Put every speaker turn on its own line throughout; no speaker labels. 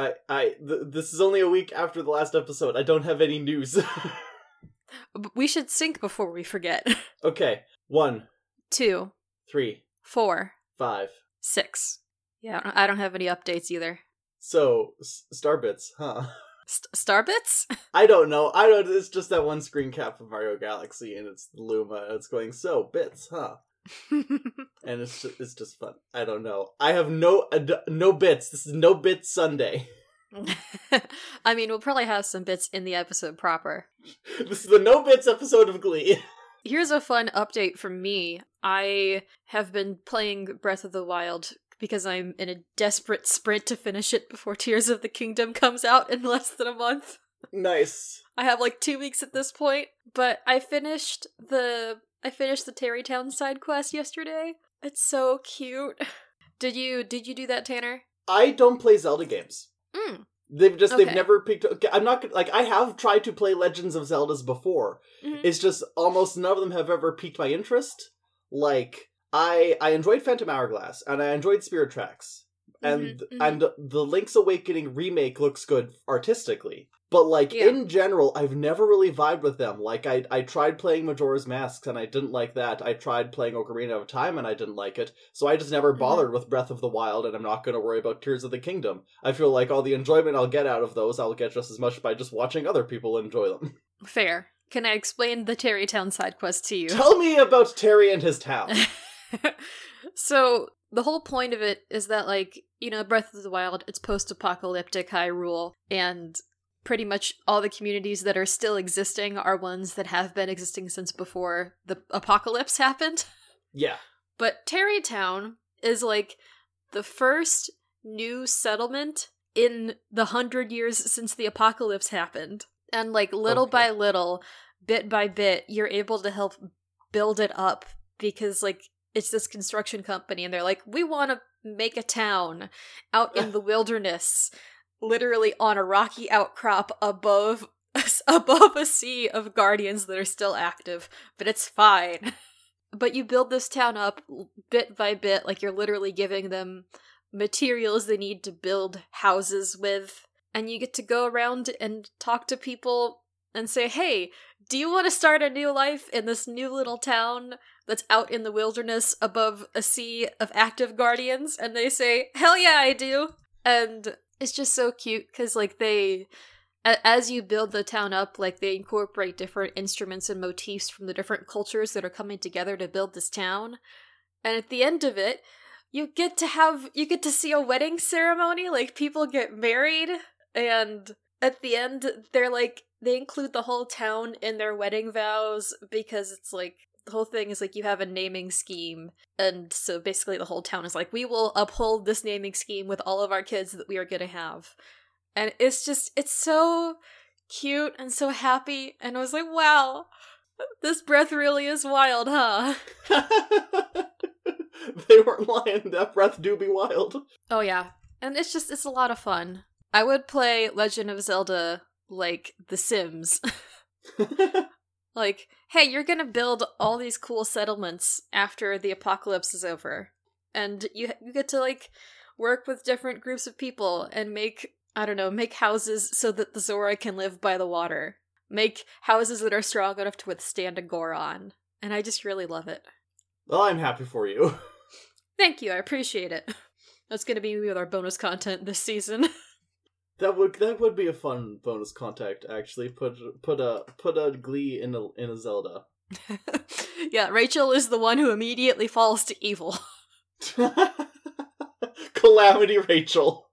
I, I, th- this is only a week after the last episode. I don't have any news.
We should sync before we forget.
okay, one,
Two,
three,
four,
five.
six. Yeah, I don't- have any updates either.
So, s- Starbits, huh?
St- Starbits?
I don't know. I don't. It's just that one screen cap of Mario Galaxy, and it's Luma. And it's going so bits, huh? And it's just, it's just fun. I don't know. I have no ad- no bits. This is no bits Sunday.
I mean, we'll probably have some bits in the episode proper.
This is the no bits episode of Glee.
Here's a fun update from me. I have been playing Breath of the Wild because I'm in a desperate sprint to finish it before Tears of the Kingdom comes out in less than a month.
nice.
I have like 2 weeks at this point, but I finished the I finished the Tarrey Town side quest yesterday. It's so cute. Did you did you do that, Tanner?
I don't play Zelda games.
Mm.
They've just they've never picked. Okay, I'm not like I have tried to play Legends of Zeldas before.
Mhm.
It's just almost none of them have ever piqued my interest. Like I I enjoyed Phantom Hourglass and I enjoyed Spirit Tracks. And
Mhm, mhm.
and the Link's Awakening remake looks good artistically. But like
Yeah.
in general, I've never really vibed with them. Like I I tried playing Majora's Masks and I didn't like that. I tried playing Ocarina of Time and I didn't like it. So I just never
Mhm.
bothered with Breath of the Wild and I'm not going to worry about Tears of the Kingdom. I feel like all the enjoyment I'll get out of those I'll get just as much by just watching other people enjoy them.
Fair. Can I explain the Tarrey Town side quest to you?
Tell me about Terry and his town.
so the whole point of it is that like you know breath of the wild it's post-apocalyptic hyrule and pretty much all the communities that are still existing are ones that have been existing since before the apocalypse happened
yeah.
but Tarrey Town is like the first new settlement in the hundred years since the apocalypse happened and like little
Okay.
by little bit by bit you're able to help build it up because like it's this construction company and they're like we want to make a town out in the wilderness literally on a rocky outcrop above above a sea of guardians that are still active but it's fine. But you build this town up bit by bit like you're literally giving them materials they need to build houses with and you get to go around and talk to people and say hey do you want to start a new life in this new little town that's out in the wilderness above a sea of active guardians and they say hell yeah i do. And it's just so cute because like they as you build the town up like they incorporate different instruments and motifs from the different cultures that are coming together to build this town. And at the end of it you get to have you get to see a wedding ceremony like people get married and at the end they're like they include the whole town in their wedding vows because it's like the whole thing is like you have a naming scheme and so basically the whole town is like we will uphold this naming scheme with all of our kids that we are going to have and it's just it's so cute and so happy and i was like wow this breath really is wild huh
they weren't lying. That breath do be wild.
oh yeah and it's just it's a lot of fun i would play legend of zelda like the sims like hey you're gonna build all these cool settlements after the apocalypse is over. And you you get to like work with different groups of people and make i don't know make houses so that the zora can live by the water. Make houses that are strong enough to withstand a goron. And i just really love it.
Well, I'm happy for you.
thank you. I appreciate it. That's gonna be with our bonus content this season
That would that would be a fun bonus contact. Actually, put put a put a Glee in a in a Zelda.
yeah rachel is the one who immediately falls to evil
Calamity Rachel.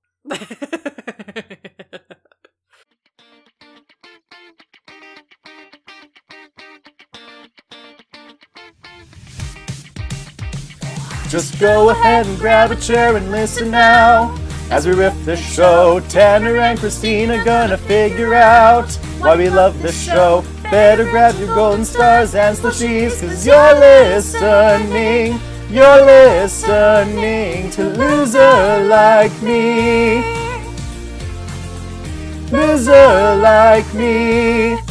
Just go ahead and grab a chair and listen now. As we riff the show, Tanner and Christina gonna figure out why we love this show. Better grab your golden stars and slushies, cause you're listening. You're listening to Loser Like Me. Loser Like Me.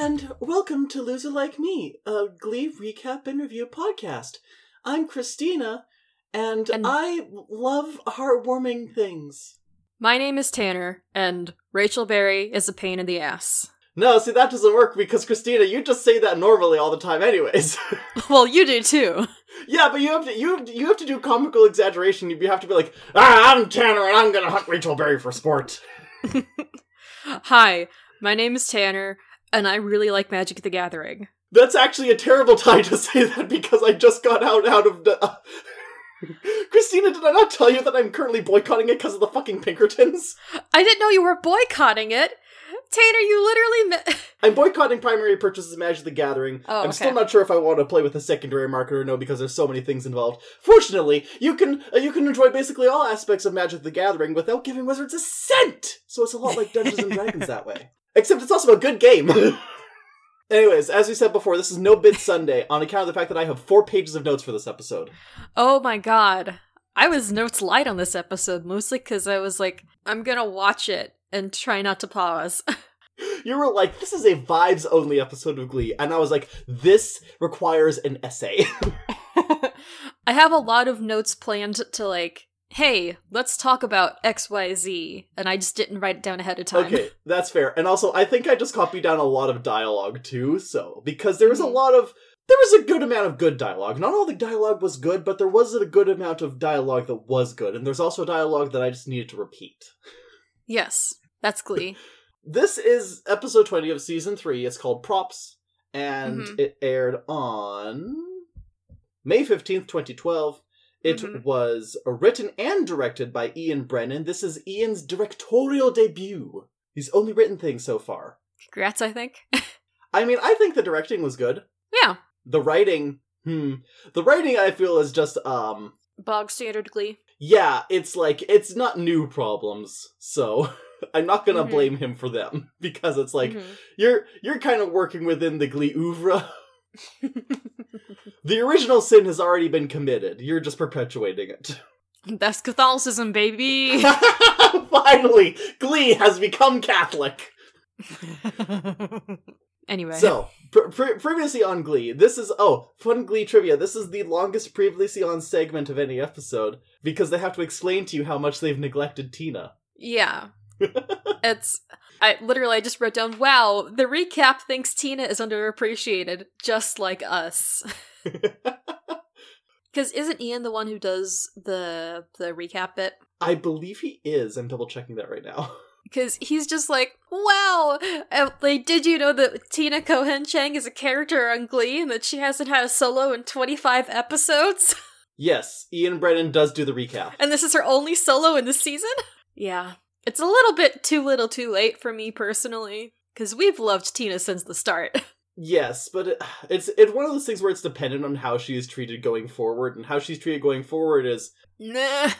And welcome to Loser Like Me, a Glee recap and review podcast. I'm Christina, and,
And-
I love heartwarming things.
My name is Tanner, and Rachel Berry is a pain in the ass.
No, see, that doesn't work because Christina, you just say that normally all the time, anyways.
well, you do too.
yeah, but you have to you you have to do comical exaggeration. You have to be like, ah, I'm Tanner, and I'm gonna hunt Rachel Berry for sport.
Hi, my name is Tanner, and I really like Magic the Gathering.
That's actually a terrible time to say that because I just got out out of the. Christina, did I not tell you that I'm currently boycotting it because of the fucking Pinkertons?
I didn't know you were boycotting it. Tanner, you literally. Me-
I'm boycotting primary purchases of Magic the Gathering.
Oh,
I'm
okay.
still not sure if I want to play with the secondary market or no because there's so many things involved. Fortunately, you can uh, you can enjoy basically all aspects of Magic the Gathering without giving wizards a cent. So it's a lot like Dungeons and Dragons that way. Except it's also a good game. Anyways, as we said before, this is no bid Sunday on account of the fact that I have four pages of notes for this episode.
oh my god. I was notes light on this episode, mostly because I was like, I'm gonna watch it and try not to pause.
You were like, "This is a vibes only episode of Glee," and I was like, "This requires an essay."
I have a lot of notes planned to like, hey, let's talk about XYZ, and I just didn't write it down ahead of time.
Okay, that's fair. And also, I think I just copied down a lot of dialogue too, so because there was a
Mhm.
lot of there was a good amount of good dialogue. Not all the dialogue was good, but there was a good amount of dialogue that was good, and there's also dialogue that I just needed to repeat.
Yes, that's Glee.
This is episode 20 of season 3. It's called Props, and
Mhm.
it aired on May 15th, 2012. It
Mhm.
was written and directed by Ian Brennan. This is Ian's directorial debut. He's only written things so far.
Congrats, I think.
I mean, I think the directing was good.
yeah,
The writing, hmm. The writing I feel is just um
bog standard Glee.
yeah, it's like it's not new problems. So I'm not going to
Mhm.
blame him for them because it's like
Mhm.
you're you're kind of working within the Glee oeuvre. The original sin has already been committed. You're just perpetuating it.
That's Catholicism, baby.
Finally, Glee has become Catholic.
anyway,
So, pr- pr- previously on Glee, this is oh, fun Glee trivia. This is the longest previously on segment of any episode because they have to explain to you how much they've neglected Tina.
yeah, it's. I literally I just wrote down. Wow, the recap thinks Tina is underappreciated, just like us. Because isn't Ian the one who does the the recap bit?
I believe he is. I'm double checking that right now.
Because he's just like, wow, uh, like, did you know that Tina Cohen Chang is a character on Glee and that she hasn't had a solo in 25 episodes?
Yes, Ian Brennan does do the recap.
and this is her only solo in the season? Yeah. It's a little bit too little too late for me personally. Because we've loved Tina since the start.
Yes, but it, it's it's one of those things where it's dependent on how she is treated going forward, and how she's treated going forward is
nah.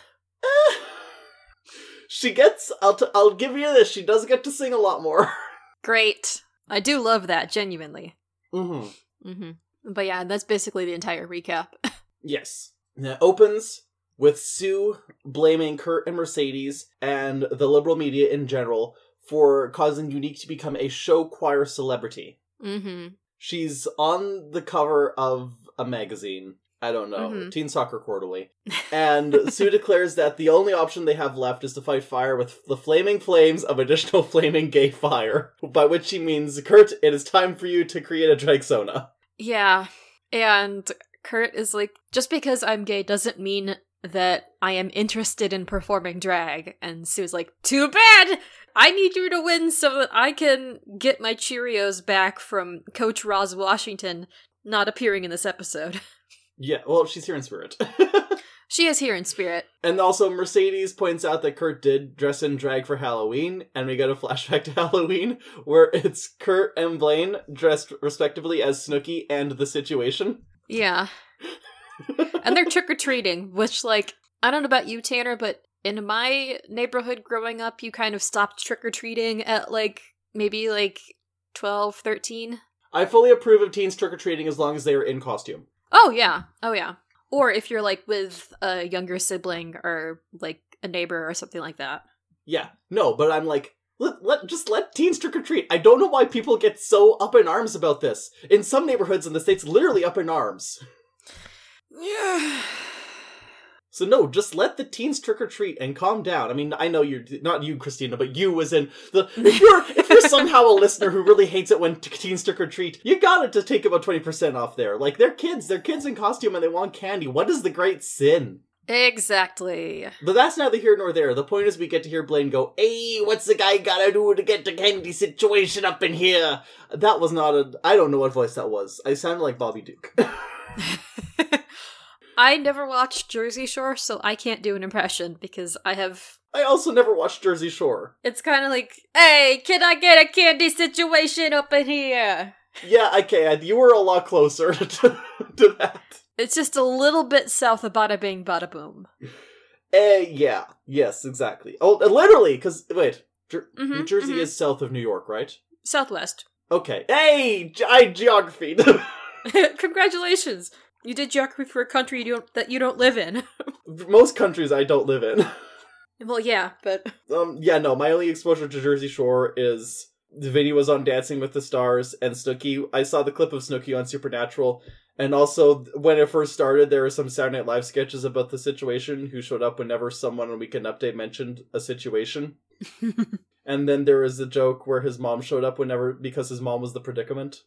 she gets. I'll t- I'll give you this. She does get to sing a lot more.
Great. I do love that, genuinely.
hmm
hmm But yeah, that's basically the entire recap.
Yes. It opens with Sue blaming Kurt and Mercedes and the liberal media in general for causing Unique to become a show choir celebrity.
hmm
She's on the cover of a magazine. I don't know,
Mhm.
Teen Soccer Quarterly. And Sue declares that the only option they have left is to fight fire with the flaming flames of additional flaming gay fire. By which she means, Kurt, it is time for you to create a Dragzona.
Yeah. And Kurt is like, just because I'm gay doesn't mean that I am interested in performing drag. And Sue's like, too bad! I need you to win so that I can get my Cheerios back from Coach Roz Washington not appearing in this episode.
Yeah, well, she's here in spirit.
she is here in spirit.
And also, Mercedes points out that Kurt did dress in drag for Halloween, and we get a flashback to Halloween where it's Kurt and Blaine dressed respectively as Snooki and the situation.
Yeah. And they're trick or treating, which, like, I don't know about you, Tanner, but in my neighborhood growing up, you kind of stopped trick or treating at, like, maybe like 12, 13.
I fully approve of teens trick or treating as long as they are in costume.
Oh, yeah. Oh, yeah. Or if you're, like, with a younger sibling or, like, a neighbor or something like that.
Yeah, no, but I'm like, Let, let just let teens trick or treat. I don't know why people get so up in arms about this. In some neighborhoods in the states, literally up in arms.
Yeah.
So no, just let the teens trick or treat and calm down. I mean, I know you're not you, Christina, but you was in the. If you're if you're somehow a listener who really hates it when t- teens trick or treat, you got it to take about twenty percent off there. Like they're kids, they're kids in costume and they want candy. What is the great sin?
Exactly.
But that's neither here nor there. The point is, we get to hear Blaine go, "Hey, what's the guy gotta do to get the candy situation up in here?" That was not a. I don't know what voice that was. I sounded like Bobby Duke.
I never watched Jersey Shore, so I can't do an impression because I have.
I also never watched Jersey Shore.
It's kind of like, hey, can I get a candy situation up in here?
Yeah, I can. you were a lot closer to, to that.
It's just a little bit south of Bada Bing Bada Boom.
Eh, yeah, yes, exactly. Oh, uh, literally, because wait, Jer-
Mhm,
New Jersey
mhm.
is south of New York, right?
Southwest.
Okay. Hey, I geography.
Congratulations! You did geography for a country you don't, that you don't live in.
Most countries I don't live in.
well, yeah, but
Um, yeah, no, my only exposure to Jersey Shore is the video was on Dancing with the Stars and Snooki. I saw the clip of Snooki on Supernatural, and also when it first started, there were some Saturday Night Live sketches about the situation who showed up whenever someone on Weekend Update mentioned a situation. and then there was a joke where his mom showed up whenever because his mom was the predicament.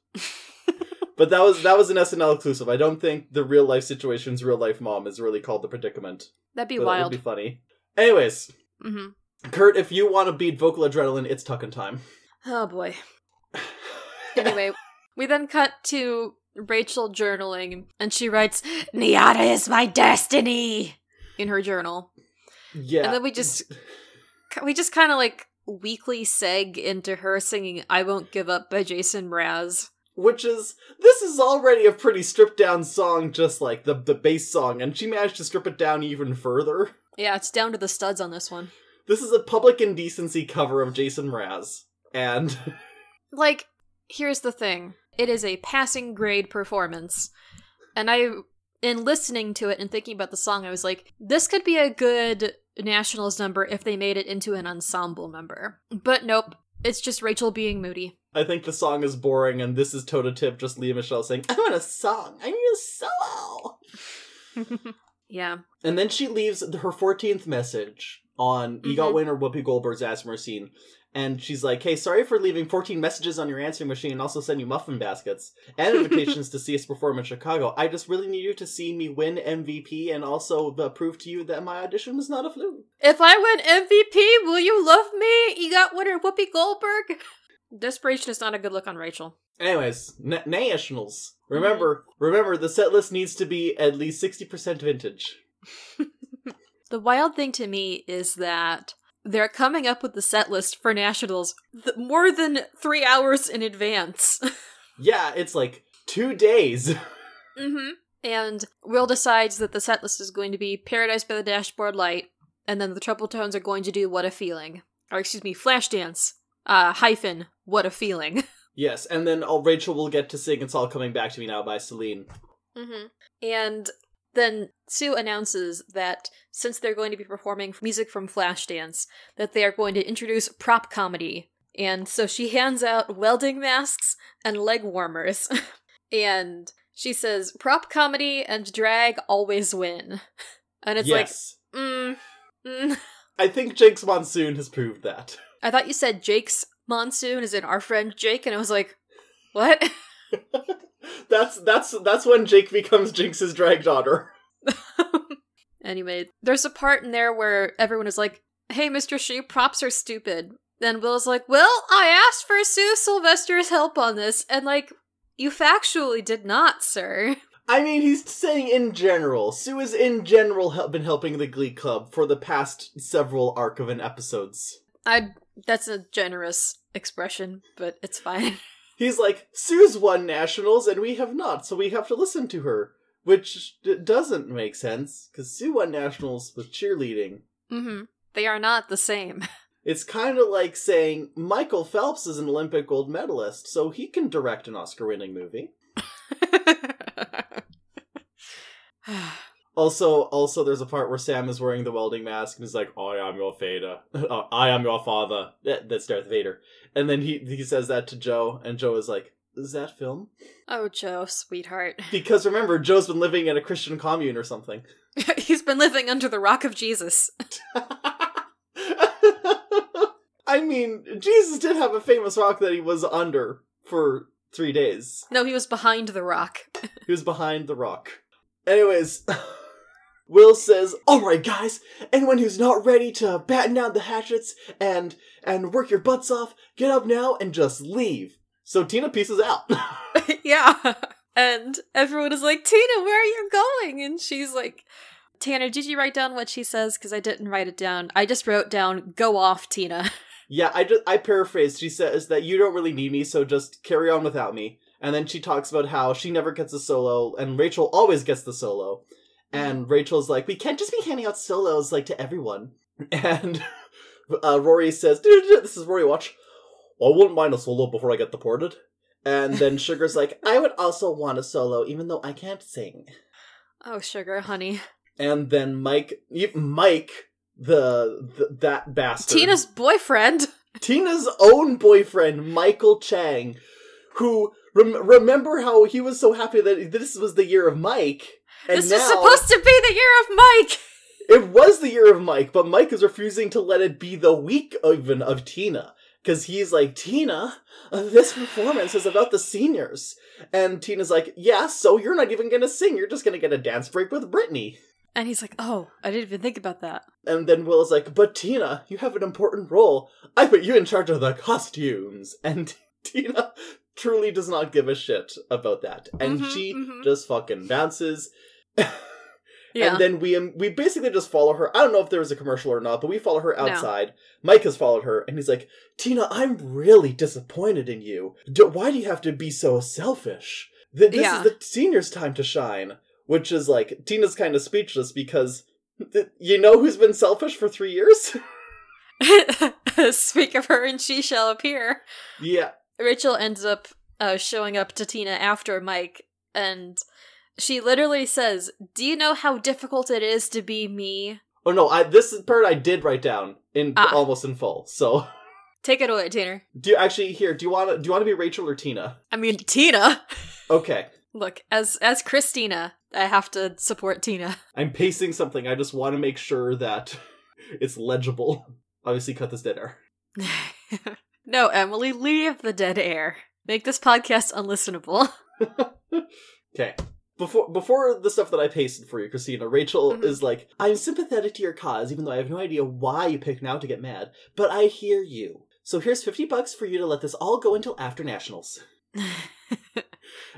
But that was that was an SNL exclusive. I don't think the real life situation's real life mom is really called the predicament.
that'd be
But That'd be funny. Anyways,
hmm
Kurt, if you want to beat vocal adrenaline, it's tucking time.
Oh boy. Anyway, we then cut to Rachel journaling, and she writes, Nyada is my destiny in her journal.
yeah.
And then we just we just kind of like weekly seg into her singing I Won't Give Up by Jason Mraz.
Which is this is already a pretty stripped down song, just like the the bass song, and she managed to strip it down even further.
Yeah, it's down to the studs on this one.
This is a public indecency cover of Jason Mraz, and
Like, here's the thing. It is a passing grade performance. And I in listening to it and thinking about the song, I was like, this could be a good Nationals number if they made it into an ensemble number. But nope, it's just Rachel being moody.
I think the song is boring, and this is toe to tip just Lea Michele saying, "I want a song, I need a solo."
Yeah.
And then she leaves her 14th message on EGOT
Mhm.
winner Whoopi Goldberg's Asthma Mercine. And she's like, hey, sorry for leaving 14 messages on your answering machine and also send you muffin baskets and invitations to see us perform in Chicago. I just really need you to see me win MVP and also uh, prove to you that my audition was not a fluke.
If I win MVP, will you love me? You got winner Whoopi Goldberg. Desperation is not a good look on Rachel.
Anyways, na- nationals. Remember, remember, the set list needs to be at least 60% vintage.
The wild thing to me is that they're coming up with the set list for nationals th- more than three hours in advance.
Yeah, it's like two days.
mm-hmm. And Will decides that the set list is going to be Paradise by the Dashboard Light, and then the Trouble Tones are going to do What a Feeling. Or, excuse me, Flashdance, uh, hyphen, What a Feeling.
yes, and then Rachel will get to sing It's All Coming Back to Me Now by Celine.
Mm-hmm. And then Sue announces that since they're going to be performing music from Flashdance, that they are going to introduce prop comedy. And so she hands out welding masks and leg warmers. and she says, prop comedy and drag always win. And it's
yes.
like, mm, mm.
I think Jake's Monsoon has proved that.
I thought you said Jake's monsoon is in our friend Jake, and I was like, what?
That's that's that's when Jake becomes Jinkx's drag daughter.
Anyway, there's a part in there where everyone is like, hey, Mr. Schue, props are stupid. Then Will's like, well, I asked for Sue Sylvester's help on this, and like, you factually did not, sir.
I mean, he's saying in general. Sue has in general hel- been helping the Glee Club for the past several arc of an episodes.
I that's a generous expression, but it's fine.
He's like, Sue's won nationals and we have not, so we have to listen to her. Which d- doesn't make sense, because Sue won nationals with cheerleading.
mm-hmm. They are not the same.
It's kind of like saying Michael Phelps is an Olympic gold medalist, so he can direct an Oscar winning movie. Also, also, there's a part where Sam is wearing the welding mask and he's like, "I am your Vader. Uh, I am your father." That- That's Darth Vader. And then he he says that to Joe, and Joe is like, "Is that film?"
Oh, Joe, sweetheart.
Because remember, Joe's been living in a Christian commune or something.
He's been living under the rock of Jesus.
I mean, Jesus did have a famous rock that he was under for three days.
No, he was behind the rock.
He was behind the rock. Anyways, Will says, "Alright guys, anyone who's not ready to batten down the hatchets and and work your butts off, get up now and just leave." So Tina pieces out.
yeah. And everyone is like, Tina, where are you going? And she's like, Tanner, did you write down what she says? Because I didn't write it down. I just wrote down, go off, Tina.
yeah, I just I paraphrased. She says that you don't really need me, so just carry on without me. And then she talks about how she never gets a solo and Rachel always gets the solo. And Rachel's like, "We can't just be handing out solos like to everyone." And uh, Rory says, "This is Rory Watch. I wouldn't mind a solo before I get deported." And then Sugar's like, "I would also want a solo, even though I can't sing."
Oh, sugar, honey.
And then Mike, Mike, the, the that bastard,
Tina's boyfriend.
Tina's own boyfriend, Michael Chang, who rem- remember how he was so happy that this was the year of Mike. And
this
now,
was supposed to be the year of Mike.
It was the year of Mike, but Mike is refusing to let it be the week even of Tina. Because he's like, Tina, this performance is about the seniors. And Tina's like, yeah, so you're not even gonna sing, you're just gonna get a dance break with Brittany.
And he's like, oh, I didn't even think about that.
And then Will is like, but Tina, you have an important role. I put you in charge of the costumes. And Tina truly does not give a shit about that. And
Mhm,
she
mhm.
just fucking bounces.
Yeah.
And then we um, we basically just follow her. I don't know if there was a commercial or not, but we follow her
No.
outside. Mike has followed her, and he's like, "Tina, I'm really disappointed in you. D- why do you have to be so selfish? Th- this
Yeah.
is the seniors' time to shine." Which is like Tina's kind of speechless because th- you know who's been selfish for three years.
Speak of her and she shall appear.
yeah,
Rachel ends up uh, showing up to Tina after Mike, and she literally says, Do you know how difficult it is to be me?
Oh no, I this is part I did write down in
Ah.
almost in full. So
Take it away, Tanner.
do you actually here? Do you want to do you want to be Rachel or Tina?
I mean, Tina!
Okay,
Look, as as Christina, I have to support Tina.
I'm pacing something. I just want to make sure that it's legible. Obviously, cut this dead air.
no, Emily, leave the dead air. Make this podcast unlistenable.
Okay. Before before the stuff that I pasted for you, Christina, Rachel
Mhm.
is like, I'm sympathetic to your cause, even though I have no idea why you picked now to get mad. But I hear you. So here's fifty bucks for you to let this all go until after nationals.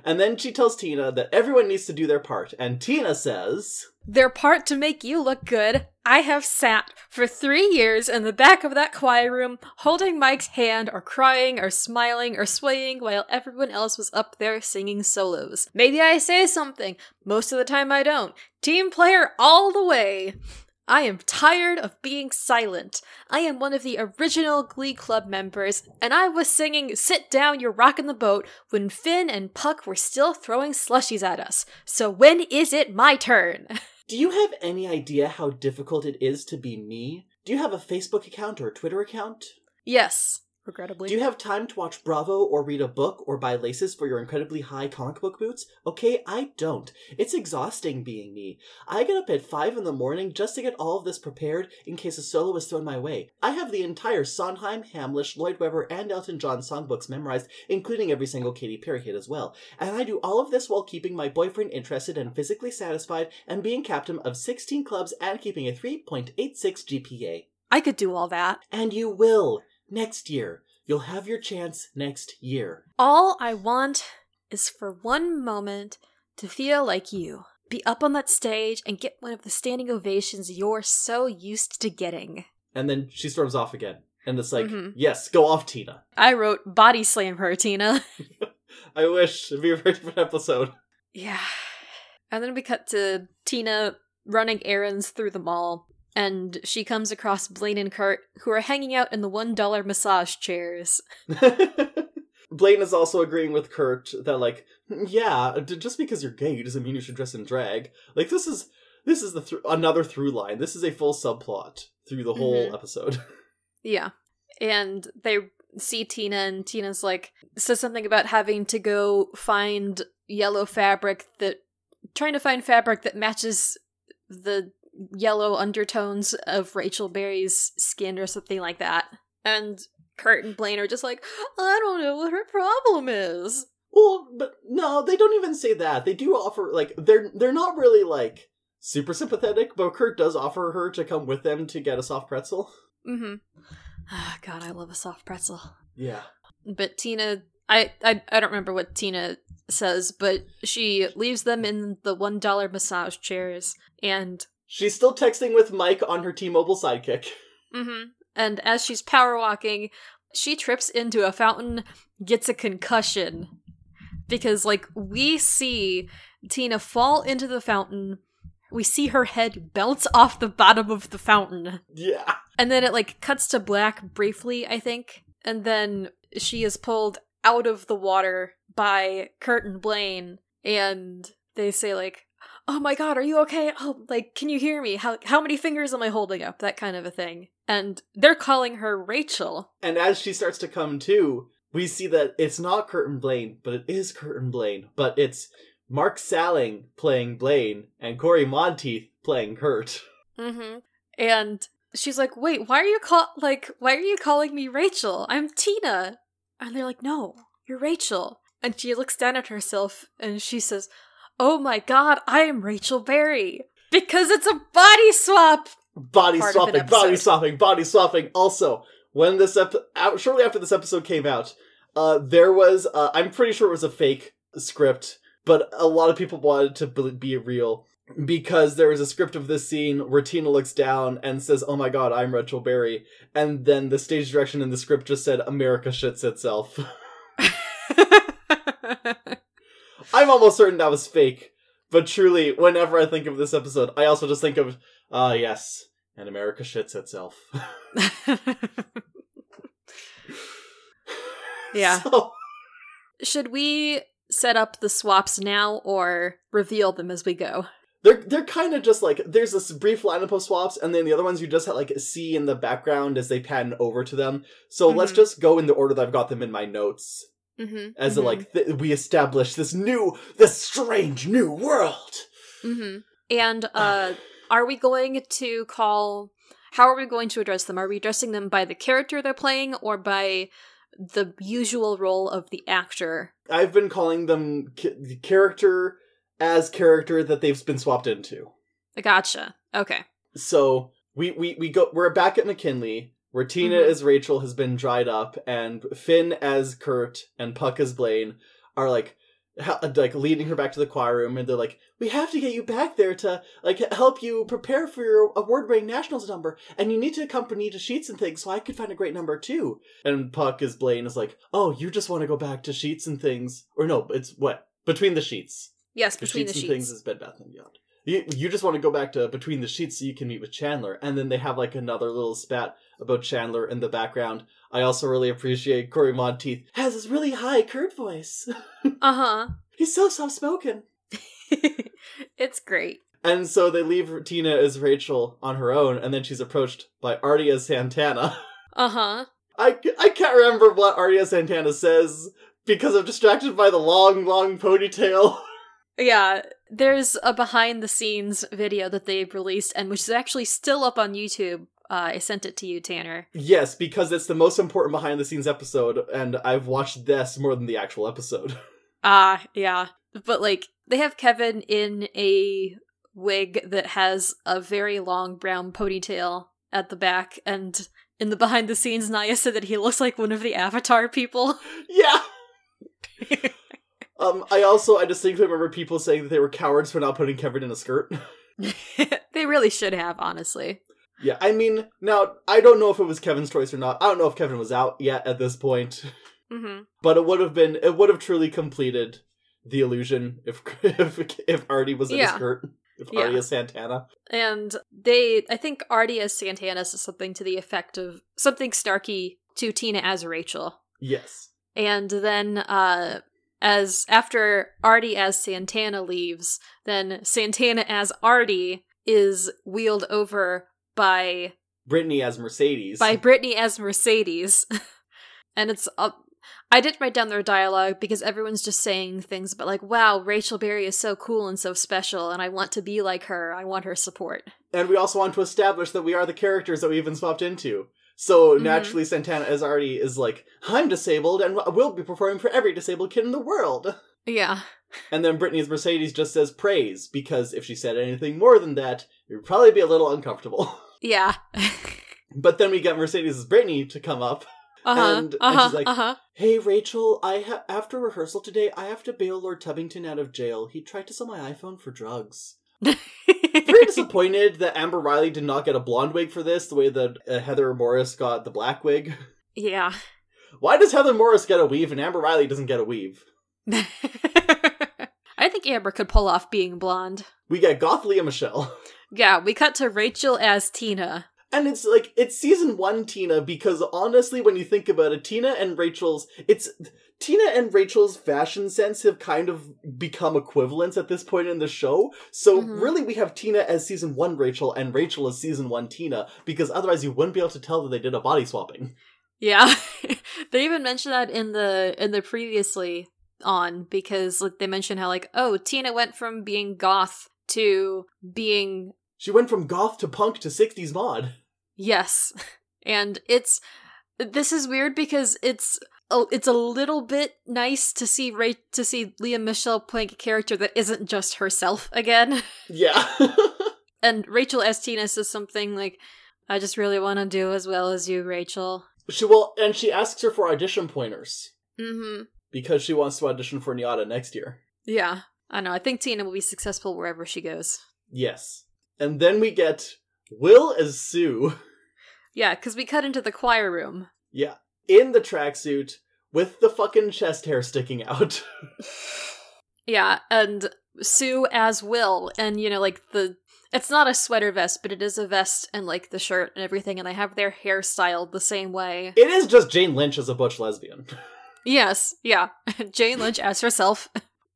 And then she tells Tina that everyone needs to do their part, and Tina says,
Their part to make you look good. I have sat for three years in the back of that choir room, holding Mike's hand, or crying, or smiling, or swaying, while everyone else was up there singing solos. Maybe I say something. Most of the time I don't. Team player all the way. I am tired of being silent. I am one of the original Glee Club members, and I was singing Sit Down, You're Rockin' the Boat when Finn and Puck were still throwing slushies at us. So when is it my turn?
Do you have any idea how difficult it is to be me? Do you have a Facebook account or a Twitter account?
yes, regrettably.
Do you have time to watch Bravo or read a book or buy laces for your incredibly high comic book boots? Okay, I don't. It's exhausting being me. I get up at 5 in the morning just to get all of this prepared in case a solo is thrown my way. I have the entire Sondheim, Hamlisch, Lloyd Webber, and Elton John songbooks memorized, including every single Katy Perry hit as well. And I do all of this while keeping my boyfriend interested and physically satisfied and being captain of 16 clubs and keeping a 3.86 GPA.
I could do all that.
And you will next year. You'll have your chance next year.
All I want is for one moment to feel like you. Be up on that stage and get one of the standing ovations you're so used to getting.
And then she storms off again. And it's like,
Mhm.
yes, go off, Tina.
I wrote body slam her, Tina.
I wish it'd be a very different episode.
Yeah. And then we cut to Tina running errands through the mall, and she comes across Blaine and Kurt, who are hanging out in the $1 massage chairs.
Blaine is also agreeing with Kurt that, like, yeah, d- just because you're gay doesn't mean you should dress in drag. Like, this is this is the thr another through line. This is a full subplot through the whole
Mhm.
episode.
Yeah. And they see Tina, and Tina's like, says something about having to go find yellow fabric that, trying to find fabric that matches the yellow undertones of Rachel Berry's skin or something like that. And Kurt and Blaine are just like, I don't know what her problem is.
Well, but no, they don't even say that. They do offer like they're they're not really like super sympathetic, but Kurt does offer her to come with them to get a soft pretzel.
Mm-hmm. Ah, God, I love a soft pretzel.
Yeah.
but Tina I, I I don't remember what Tina says, but she leaves them in the one dollar massage chairs and
She's still texting with Mike on her T-Mobile sidekick.
mhm, and as she's power walking, she trips into a fountain, gets a concussion. Because like we see Tina fall into the fountain, we see her head bounce off the bottom of the fountain.
Yeah.
And then it like cuts to black briefly, I think. And then she is pulled out of the water by Kurt and Blaine and they say like, "Oh my god, are you okay? Oh, like can you hear me? How how many fingers am I holding up?" that kind of a thing. And they're calling her Rachel.
And as she starts to come to, we see that it's not Kurt and Blaine, but it is Kurt and Blaine. But it's Mark Salling playing Blaine and Cory Monteith playing Kurt.
Mhm. And she's like, "Wait, why are you call like why are you calling me Rachel? I'm Tina." And they're like, "No, you're Rachel." And she looks down at herself and she says, "Oh my god, I am Rachel Berry." Because it's a body swap.
Body
Part
swapping, body swapping, body swapping. Also, when this ep- out shortly after this episode came out, uh, there was uh, I'm pretty sure it was a fake script, but a lot of people wanted to be- be real because there was a script of this scene where Tina looks down and says, "Oh my God, I'm Rachel Berry," and then the stage direction in the script just said, "America shits itself." I'm almost certain that was fake, but truly, whenever I think of this episode, I also just think of, ah, yes, and America shits itself.
Yeah.
So,
Should we set up the swaps now or reveal them as we go?
they're they're kind of just like there's this brief lineup of swaps, and then the other ones you just like see in the background as they pan over to them. So let's
Mhm.
just go in the order that I've got them in my notes,
Mm-hmm.
as like th- we establish this new, this strange new world.
Mm-hmm. And uh, are we going to call? How are we going to address them? Are we addressing them by the character they're playing or by the usual role of the actor?
I've been calling them ca- character as character that they've been swapped into.
Gotcha. Okay.
So we we we go. We're back at McKinley, where Tina
Mhm.
as Rachel has been dried up, and Finn as Kurt and Puck as Blaine are like. ha- Like leading her back to the choir room, and they're like, "We have to get you back there to like help you prepare for your award-winning nationals number, and you need to accompany to Sheets and things, so I could find a great number too." And Puck as Blaine is like, "Oh, you just want to go back to Sheets and things, or no? It's what between the sheets."
Yes,
The
between
sheets
the
and things
sheets.
is Bed Bath and Beyond. You, you just want to go back to between the sheets so you can meet with Chandler, and then they have like another little spat about Chandler in the background. I also really appreciate Cory Monteith has this really high Kurt voice.
Uh huh.
He's so soft spoken.
it's great.
And so they leave Tina as Rachel on her own, and then she's approached by Artia Santana.
Uh huh.
I, I can't remember what Artia Santana says because I'm distracted by the long, long ponytail.
Yeah, there's a behind the scenes video that they've released, and which is actually still up on YouTube. Uh, I sent it to you, Tanner.
Yes, because it's the most important behind the scenes episode, and I've watched this more than the actual episode.
Ah, yeah. But like they have Kevin in a wig that has a very long brown ponytail at the back and in the behind the scenes Naya said that he looks like one of the Avatar people.
yeah. Um, I also I distinctly remember people saying that they were cowards for not putting Kevin in a skirt.
they really should have, honestly.
yeah, I mean, now I don't know if it was Kevin's choice or not. I don't know if Kevin was out yet at this point,
hmm
but it would have been it would have truly completed the illusion if if if Artie was in a skirt. If
Yeah.
Artie is Santana.
And they I think Ardia Santana says something to the effect of something snarky to Tina as Rachel.
Yes.
And then uh as after Artie as Santana leaves, then Santana as Artie is wheeled over by
Brittany as Mercedes.
by Brittany as Mercedes. and it's uh, I didn't write down their dialogue because everyone's just saying things about like, wow, Rachel Berry is so cool and so special, and I want to be like her. I want her support.
and we also want to establish that we are the characters that we even swapped into. So
Mhm.
naturally, Santana is already is like, I'm disabled, and I will be performing for every disabled kid in the world.
Yeah.
And then Brittany's Mercedes just says praise because if she said anything more than that, it would probably be a little uncomfortable.
Yeah.
but then we get Mercedes' Brittany to come up.
uh-huh.
And- and
uh-huh.
she's like-
uh-huh.
Hey Rachel, I ha- after rehearsal today, I have to bail Lord Tubbington out of jail. He tried to sell my iPhone for drugs. Very disappointed that Amber Riley did not get a blonde wig for this, the way that uh, Heather Morris got the black wig.
yeah.
Why does Heather Morris get a weave and Amber Riley doesn't get a weave?
I think Amber could pull off being blonde.
We get Goth Lea Michele.
Yeah, we cut to Rachel as Tina.
And it's like it's season one Tina because honestly, when you think about it, Tina and Rachel's it's Tina and Rachel's fashion sense have kind of become equivalents at this point in the show. So
Mhm.
really, we have Tina as season one Rachel and Rachel as season one Tina because otherwise you wouldn't be able to tell that they did a body swapping.
Yeah. they even mentioned that in the in the previously on because like they mentioned how like oh Tina went from being goth to being
She went from goth to punk to '60s mod.
Yes. And it's this is weird because it's a, it's a little bit nice to see Ray to see Lea Michele playing a character that isn't just herself again.
Yeah.
And Rachel as Tina says something like I just really want to do as well as you, Rachel.
she will, and she asks her for audition pointers
Mhm.
because she wants to audition for Nyada next year.
Yeah. I know. I think Tina will be successful wherever she goes.
Yes. And then we get Will as Sue.
Yeah, because we cut into the choir room.
Yeah. In the tracksuit with the fucking chest hair sticking out.
Yeah, and Sue as Will, and you know, like the it's not a sweater vest, but it is a vest and like the shirt and everything, and they have their hair styled the same way.
it is just Jane Lynch as a butch lesbian.
Yes, yeah, Jane Lynch as herself,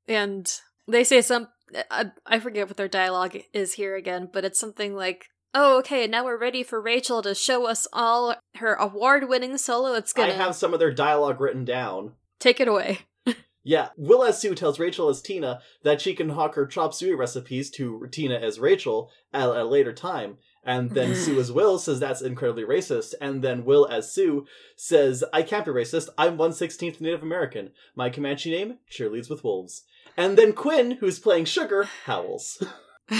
and they say some. I, I forget what their dialogue is here again, but it's something like, "Oh, okay, now we're ready for Rachel to show us all her award-winning solo. It's gonna I
have some of their dialogue written down.
take it away."
Yeah, Will as Sue tells Rachel as Tina that she can hawk her chop suey recipes to Tina as Rachel at a later time. And then Sue as Will says that's incredibly racist. And then Will as Sue says, I can't be racist. I'm 116th Native American. My Comanche name, cheerleads with wolves. And then Quinn, who's playing Sugar, howls.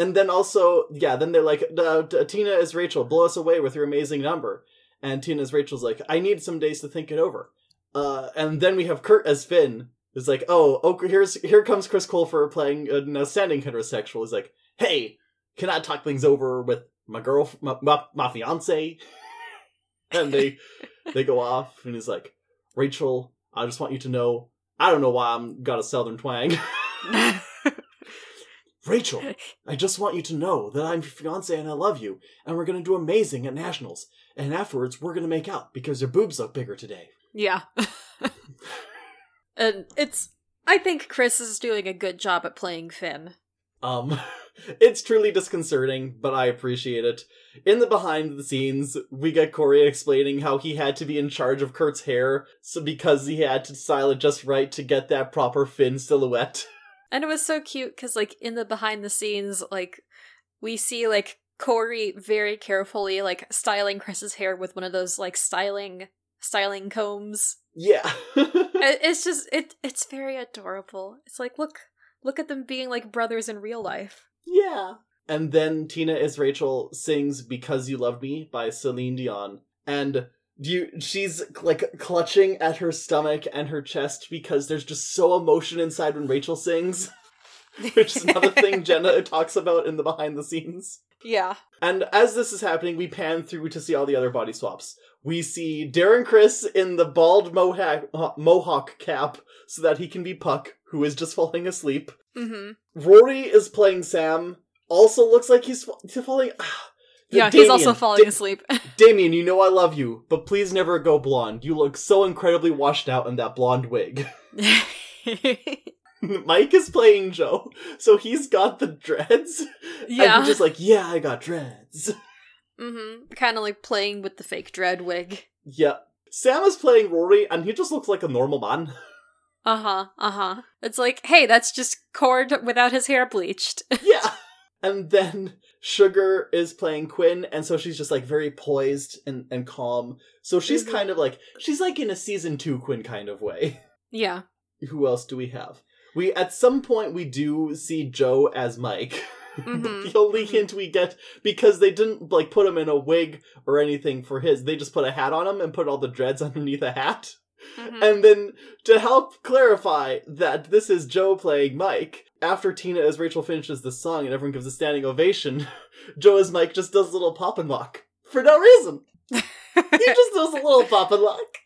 and then also, yeah, then they're like, uh, uh, Tina is Rachel, blow us away with your amazing number. And Tina as Rachel's like, I need some days to think it over. Uh, and then we have Kurt as Finn. Who's like, oh, oh, here's here comes Chris Colfer playing an outstanding heterosexual. He's like, hey, can I talk things over with my girl, my my, my fiance? and they they go off, and he's like, Rachel, I just want you to know, I don't know why I'm got a southern twang. Rachel, I just want you to know that I'm your fiance and I love you, and we're gonna do amazing at nationals. And afterwards, we're gonna make out because your boobs look bigger today.
Yeah. and it's I think Chris is doing a good job at playing Finn.
Um, it's truly disconcerting, but I appreciate it. In the behind the scenes, we get Cory explaining how he had to be in charge of Kurt's hair, so because he had to style it just right to get that proper Finn silhouette.
And it was so cute cuz like in the behind the scenes like we see like Cory very carefully like styling Chris's hair with one of those like styling styling combs.
Yeah.
It's just it it's very adorable. It's like look look at them being like brothers in real life.
yeah. And then Tina as Rachel sings Because You Loved Me by Celine Dion. And you she's like clutching at her stomach and her chest because there's just so emotion inside when Rachel sings. Which is another thing Jenna talks about in the behind the scenes.
Yeah.
And as this is happening, we pan through to see all the other body swaps. We see Darren Criss in the bald mohawk, uh, mohawk cap so that he can be Puck, who is just falling asleep.
Mhm.
Rory is playing Sam, also looks like he's fa- he's falling. Ah.
Yeah, he's also falling
Da-
asleep.
Damian, you know I love you, but please never go blonde. You look so incredibly washed out in that blonde wig. Mike is playing Joe, so he's got the dreads,
Yeah.
he's just like, yeah, I got dreads.
mm-hmm. Kind of like playing with the fake dread wig.
yeah. Sam is playing Rory, and he just looks like a normal man.
Uh huh. Uh huh. It's like, hey, that's just Cord without his hair bleached.
yeah. And then Sugar is playing Quinn, and so she's just like very poised and, and calm. So she's
Mhm.
kind of like she's like in a season two Quinn kind of way.
yeah.
Who else do we have? We at some point we do see Joe as Mike.
Mhm.
the only
Mhm.
hint we get because they didn't like put him in a wig or anything for his. They just put a hat on him and put all the dreads underneath a hat.
Mhm.
And then to help clarify that this is Joe playing Mike, after Tina as Rachel finishes the song and everyone gives a standing ovation, Joe as Mike just does a little pop and lock. For no reason. He just does a little pop and lock.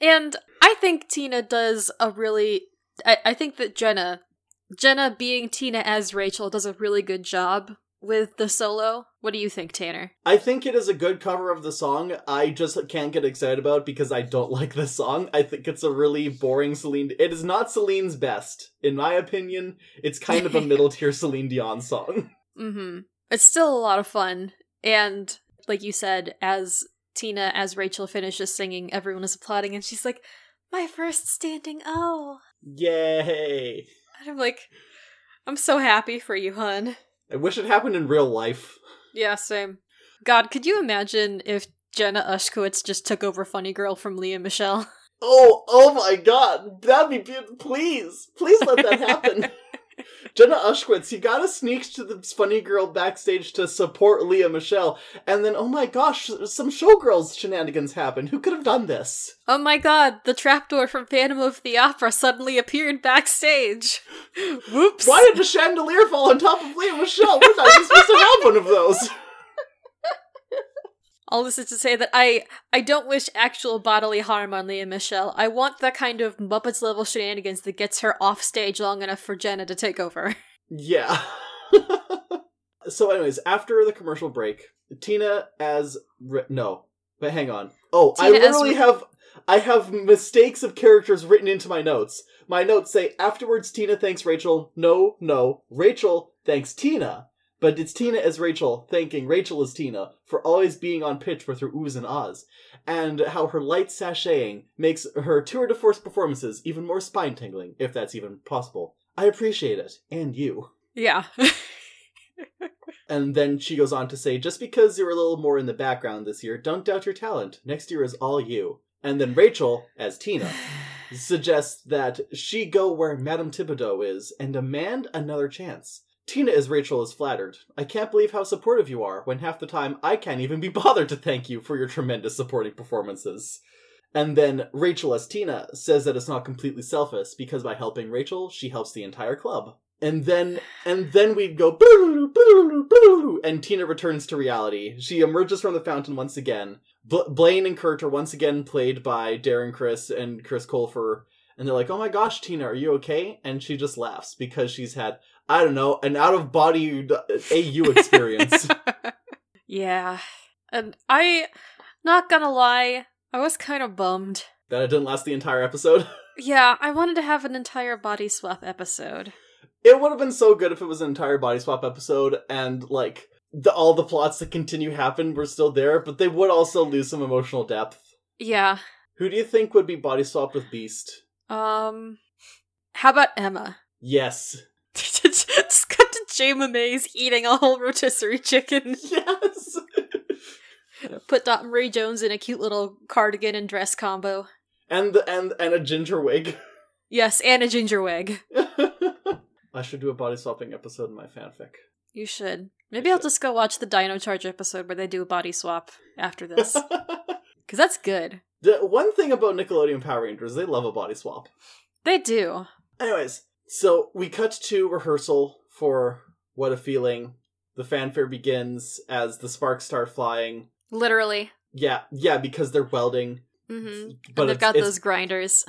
And I think Tina does a really. I, I think that Jenna, Jenna being Tina as Rachel, does a really good job with the solo. What do you think, Tanner?
I think it is a good cover of the song. I just can't get excited about it because I don't like the song. I think it's a really boring Celine. It is not Celine's best. In my opinion, it's kind of a middle tier Celine Dion song.
Mm-hmm. It's still a lot of fun, and like you said, as Tina as Rachel finishes singing, everyone is applauding, and she's like, "My first standing O."
Yay!
And I'm like, "I'm so happy for you, hun."
I wish it happened in real life.
Yeah, same. God, could you imagine if Jenna Ushkowitz just took over Funny Girl from Lea Michele?
Oh, oh my god. That'd be beautiful. Please. Please let that happen. Jenna Ushkowitz, you gotta sneak to the funny girl backstage to support Lea Michele, and then, oh my gosh, some showgirls shenanigans happen. Who could have done this?
Oh my god, the trapdoor from Phantom of the Opera suddenly appeared backstage. Whoops.
Why did the chandelier fall on top of Lea Michele? We're not supposed to have one of those.
All this is to say that I I don't wish actual bodily harm on Lea Michele. I want that kind of Muppets level shenanigans that gets her off stage long enough for Jenna to take over.
Yeah. so, anyways, after the commercial break, Tina as Ri- no, but hang on. Oh, I
Tina as
literally have I have mistakes of characters written into my notes. My notes say afterwards Tina thanks Rachel. No, no, Rachel thanks Tina. But it's Tina as Rachel thanking Rachel as Tina for always being on pitch with her oohs and ahs, and how her light sashaying makes her tour de force performances even more spine tingling, if that's even possible. I appreciate it, and you.
Yeah.
And then she goes on to say, just because you're a little more in the background this year, don't doubt your talent. Next year is all you. And then Rachel, as Tina, suggests that she go where Madame Tibideaux is and demand another chance. Tina as Rachel is flattered. I can't believe how supportive you are, when half the time I can't even be bothered to thank you for your tremendous supporting performances. And then Rachel as Tina says that it's not completely selfish because by helping Rachel, she helps the entire club. And then and then we'd go "Boo, boo, boo," and Tina returns to reality. She emerges from the fountain once again. Bl- Blaine and Kurt are once again played by Darren Criss and Chris Colfer. And they're like, "Oh my gosh, Tina, are you okay?" And she just laughs because she's had I don't know an out of body AU experience.
yeah. And I not gonna lie, I was kind of bummed.
that it didn't last the entire episode.
Yeah, I wanted to have an entire body swap episode.
It would have been so good if it was an entire body swap episode and like the, all the plots that continue happen were still there, but they would also lose some emotional depth.
Yeah.
Who do you think would be body swapped with Beiste?
Um how about Emma?
Yes.
To Mays eating a whole rotisserie chicken.
Yes.
Put Dot Marie Jones in a cute little cardigan and dress combo.
and and and a ginger wig.
Yes, and a ginger wig.
I should do a body swapping episode in my fanfic.
You should. Maybe
I
I'll
should.
just go watch the Dino Charge episode where they do a body swap after this. Because that's good.
the one thing about Nickelodeon Power Rangers, they love a body swap.
They do.
Anyways, so we cut to rehearsal for What a Feeling. The fanfare begins as the sparks start flying.
Literally.
Yeah, yeah, because they're welding.
Mm-hmm.
But
and they've got those grinders.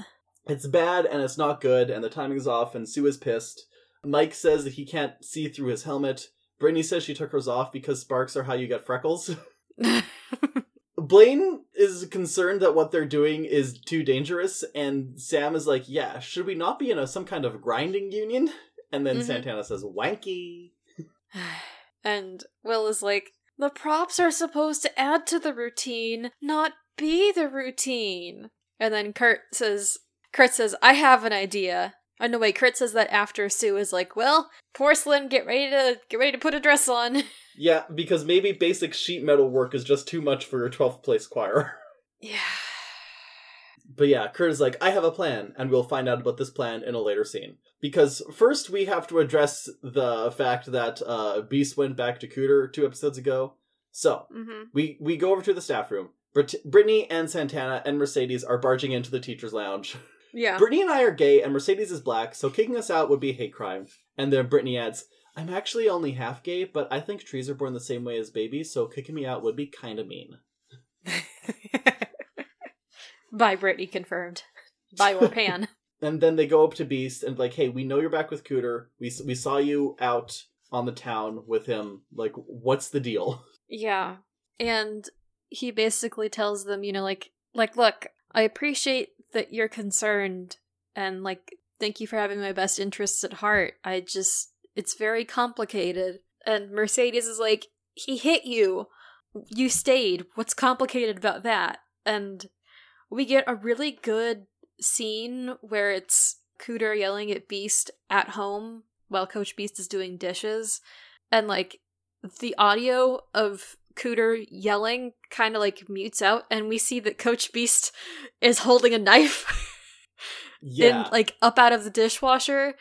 it's bad and it's not good, and the timing's off, and Sue is pissed. Mike says that he can't see through his helmet. Brittany says she took hers off because sparks are how you get freckles. Blaine is concerned that what they're doing is too dangerous, and Sam is like, "Yeah, should we not be in a some kind of grinding union?" And then
Mhm.
Santana says, "Wanky."
and Will is like, the props are supposed to add to the routine, not be the routine. And then Kurt says, Kurt says, I have an idea. Oh no, wait, Kurt says that after Sue is like, well, porcelain, get ready to get ready to put a dress on.
Yeah, because maybe basic sheet metal work is just too much for your 12th place choir.
Yeah.
But yeah, Kurt is like, I have a plan, and we'll find out about this plan in a later scene. Because first we have to address the fact that uh, Beiste went back to Cooter two episodes ago. So
Mm-hmm.
we we go over to the staff room. Brit- Brittany and Santana and Mercedes are barging into the teacher's lounge.
Yeah.
Brittany and I are gay, and Mercedes is black, so kicking us out would be a hate crime. And then Brittany adds, I'm actually only half gay, but I think trees are born the same way as babies, so kicking me out would be kind of mean.
Bi Brittany confirmed. Bi or Pan.
And then they go up to Beiste and like, hey, we know you're back with Cooter. We we saw you out on the town with him. Like, what's the deal?
yeah. And he basically tells them, you know, like like look, I appreciate that you're concerned and like thank you for having my best interests at heart. I just it's very complicated. And Mercedes is like, he hit you. You stayed. What's complicated about that? And we get a really good scene where it's Cooter yelling at Beiste at home while Coach Beiste is doing dishes. And like the audio of Cooter yelling kind of like mutes out, and we see that Coach Beiste is holding a knife
Yeah.
in like up out of the dishwasher,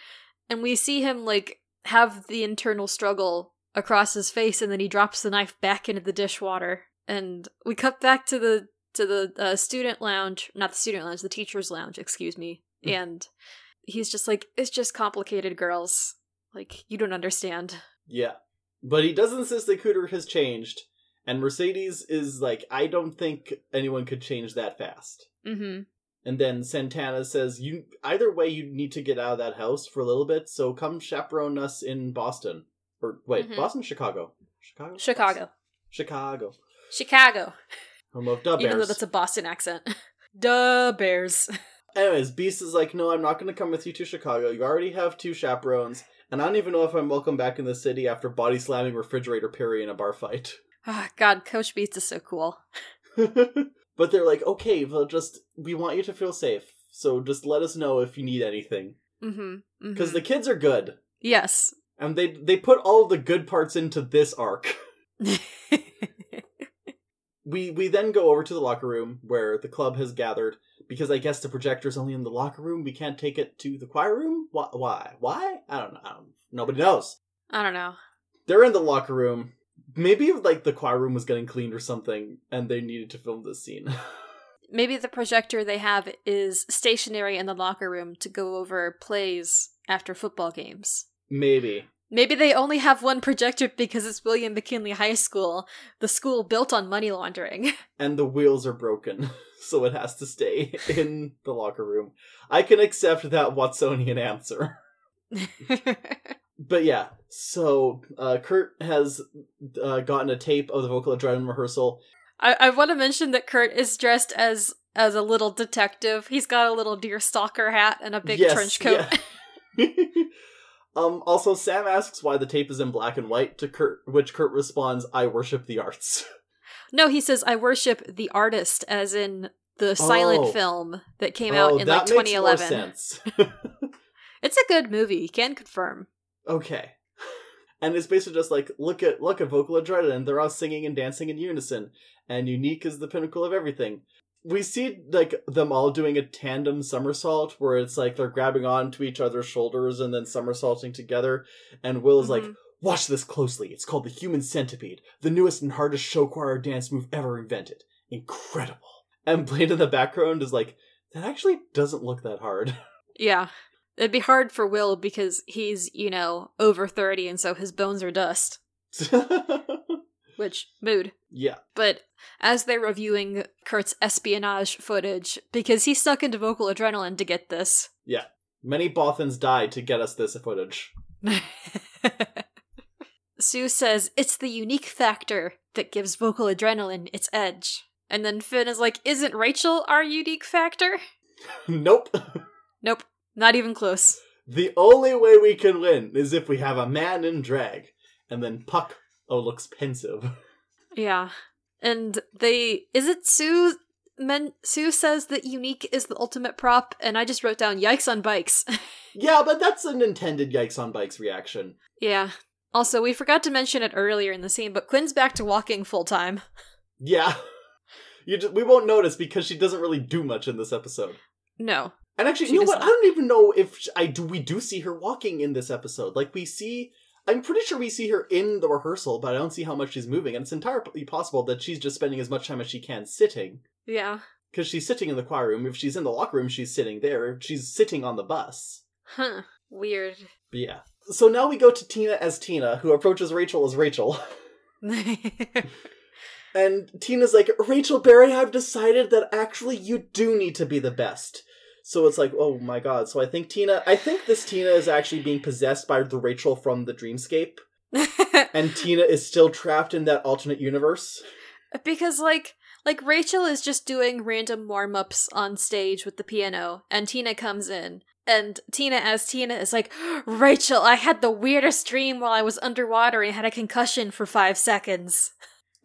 and we see him like have the internal struggle across his face, and then he drops the knife back into the dishwater, and we cut back to the to the uh, student lounge, not the student lounge, the teacher's lounge, excuse me,
Mm.
and he's just like, it's just complicated, girls. Like you don't understand.
yeah. But he does insist that Cooter has changed, and Mercedes is like, I don't think anyone could change that fast.
Mm-hmm.
And then Santana says, "You either way, you need to get out of that house for a little bit. So come chaperone us in Boston, or wait,
Mhm.
Boston, Chicago, Chicago,
Chicago,
Chicago,
Chicago.
Home of the
Even though
Bears."
that's a Boston accent. Duh Bears.
Anyways, Beiste is like, "No, I'm not going to come with you to Chicago. You already have two chaperones, and I don't even know if I'm welcome back in the city after body slamming refrigerator Perry in a bar fight."
Ah, God, Coach Beiste is so cool.
but they're like, "Okay, well, just we want you to feel safe, so just let us know if you need anything,
Mm-hmm.
because the kids are good."
yes.
And they they put all the good parts into this arc. We we then go over to the locker room where the club has gathered because I guess the projector's only in the locker room. We can't take it to the choir room. Why? Why? Why? I don't know. I don't, nobody knows.
I don't know.
They're in the locker room. Maybe like the choir room was getting cleaned or something, and they needed to film this scene.
Maybe the projector they have is stationary in the locker room to go over plays after football games.
Maybe.
Maybe they only have one projector because it's William McKinley High School, the school built on money laundering.
And the wheels are broken, so it has to stay in the locker room. I can accept that Watsonian answer. But yeah, so uh, Kurt has uh, gotten a tape of the vocal adrenaline rehearsal.
I, I want to mention that Kurt is dressed as as a little detective. He's got a little deer stalker hat and a big
Yes,
trench coat.
yeah. Um. Also, Sam asks why the tape is in black and white. To Kurt, which Kurt responds, "I worship the arts."
No, he says I worship the artist, as in the silent
Oh.
film that came
oh,
out in like
that makes more
2011.
sense.
It's a good movie, you can confirm.
okay. And it's basically just like look at look at vocal adrenaline. They're all singing and dancing in unison, and unique is the pinnacle of everything. We see like them all doing a tandem somersault where it's like they're grabbing onto each other's shoulders and then somersaulting together. And Will is like,
Mhm.
Watch this closely. It's called the Human Centipede, the newest and hardest show choir dance move ever invented. Incredible. And played in the background is like, that actually doesn't look that hard.
Yeah. It'd be hard for Will because he's, you know, over 30 and so his bones are dust. Which, mood.
yeah.
But as they're reviewing Kurt's espionage footage, because he stuck into vocal adrenaline to get this. Yeah.
Many Bothans died to get us this footage.
Sue says it's the unique factor that gives vocal adrenaline its edge. And then Finn is like, Isn't Rachel our unique factor?
nope.
Nope, not even close.
The only way we can win is if we have a man in drag. And then Puck, oh, looks pensive.
Yeah. And they is it Sue men Sue says that unique is the ultimate prop, and I just wrote down yikes on bikes.
yeah, but that's an intended yikes on bikes reaction.
yeah. Also, we forgot to mention it earlier in the scene, but Quinn's back to walking full time.
Yeah. You just, we won't notice because she doesn't really do much in this episode.
No.
And actually,
She
you know what?
not.
I don't even know if I do. We do see her walking in this episode. Like we see, I'm pretty sure we see her in the rehearsal, but I don't see how much she's moving. And it's entirely possible that she's just spending as much time as she can sitting,
Yeah.
because she's sitting in the choir room. If she's in the locker room, she's sitting there. If she's sitting on the bus.
Huh. Weird.
But yeah. So now we go to Tina as Tina, who approaches Rachel as Rachel. And Tina's like, Rachel Berry, I've decided that actually you do need to be the best. So it's like, oh my god. So I think Tina, I think this Tina is actually being possessed by the Rachel from the dreamscape. And Tina is still trapped in that alternate universe.
because like like Rachel is just doing random warm-ups on stage with the piano and Tina comes in and Tina as Tina is like Rachel I had the weirdest dream while I was underwater and had a concussion for 5 seconds.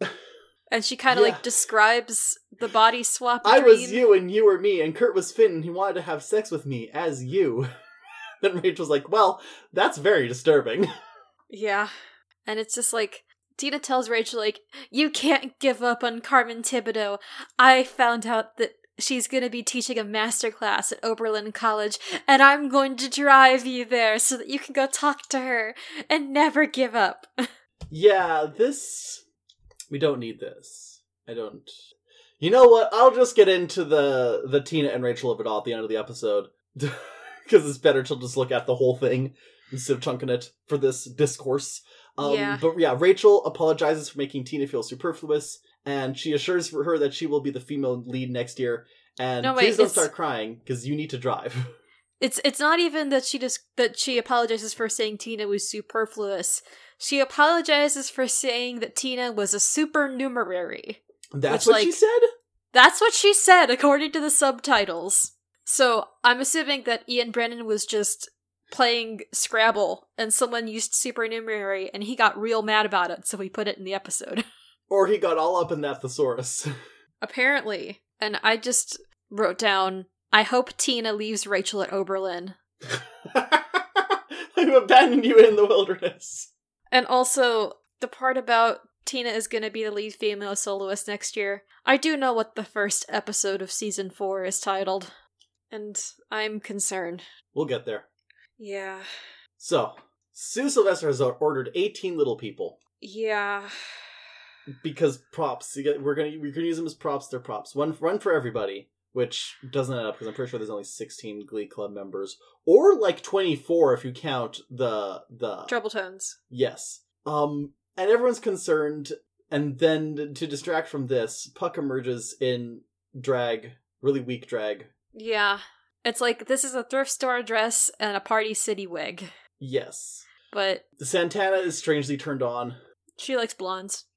and she kind of
Yeah.
like describes the body swap
I
dream.
was you and you were me, and Kurt was Finn, and he wanted to have sex with me as you. then Rachel's like, well, that's very disturbing.
Yeah. And it's just like Tina tells Rachel like you can't give up on Carmen Tibideaux. I found out that she's going to be teaching a master class at Oberlin College and I'm going to drive you there so that you can go talk to her and never give up.
Yeah, this we don't need this. I don't. You know what? I'll just get into the the Tina and Rachel of it all at the end of the episode because it's better to just look at the whole thing instead of chunking it for this discourse. Um,
Yeah.
But yeah, Rachel apologizes for making Tina feel superfluous, and she assures her that she will be the female lead next year. And
No, wait,
please don't
it's-
start crying because you need to drive.
It's it's not even that she just that she apologizes for saying Tina was superfluous. She apologizes for saying that Tina was a supernumerary.
That's
Which,
what she said.
That's what she said, according to the subtitles. So I'm assuming that Ian Brennan was just playing Scrabble and someone used supernumerary and he got real mad about it, so he put it in the episode.
Or he got all up in that thesaurus.
Apparently. And I just wrote down I hope Tina leaves Rachel at Oberlin.
I've abandoned you in the wilderness.
And also, the part about Tina is going to be the lead female soloist next year. I do know what the first episode of season 4 is titled, and I'm concerned.
We'll get there.
Yeah.
So, Sue Sylvester has ordered 18 little people
Yeah.
because props. We're gonna we're gonna use them as props. They're props. One one for everybody, which doesn't add up because I'm pretty sure there's only 16 Glee Club members, or like 24 if you count the the
Trouble tones.
Yes. Um, and everyone's concerned, and then to distract from this, Puck emerges in drag, really weak drag.
Yeah. It's like this is a thrift store dress and a party city wig.
Yes.
But
Santana is strangely turned on.
she likes blondes.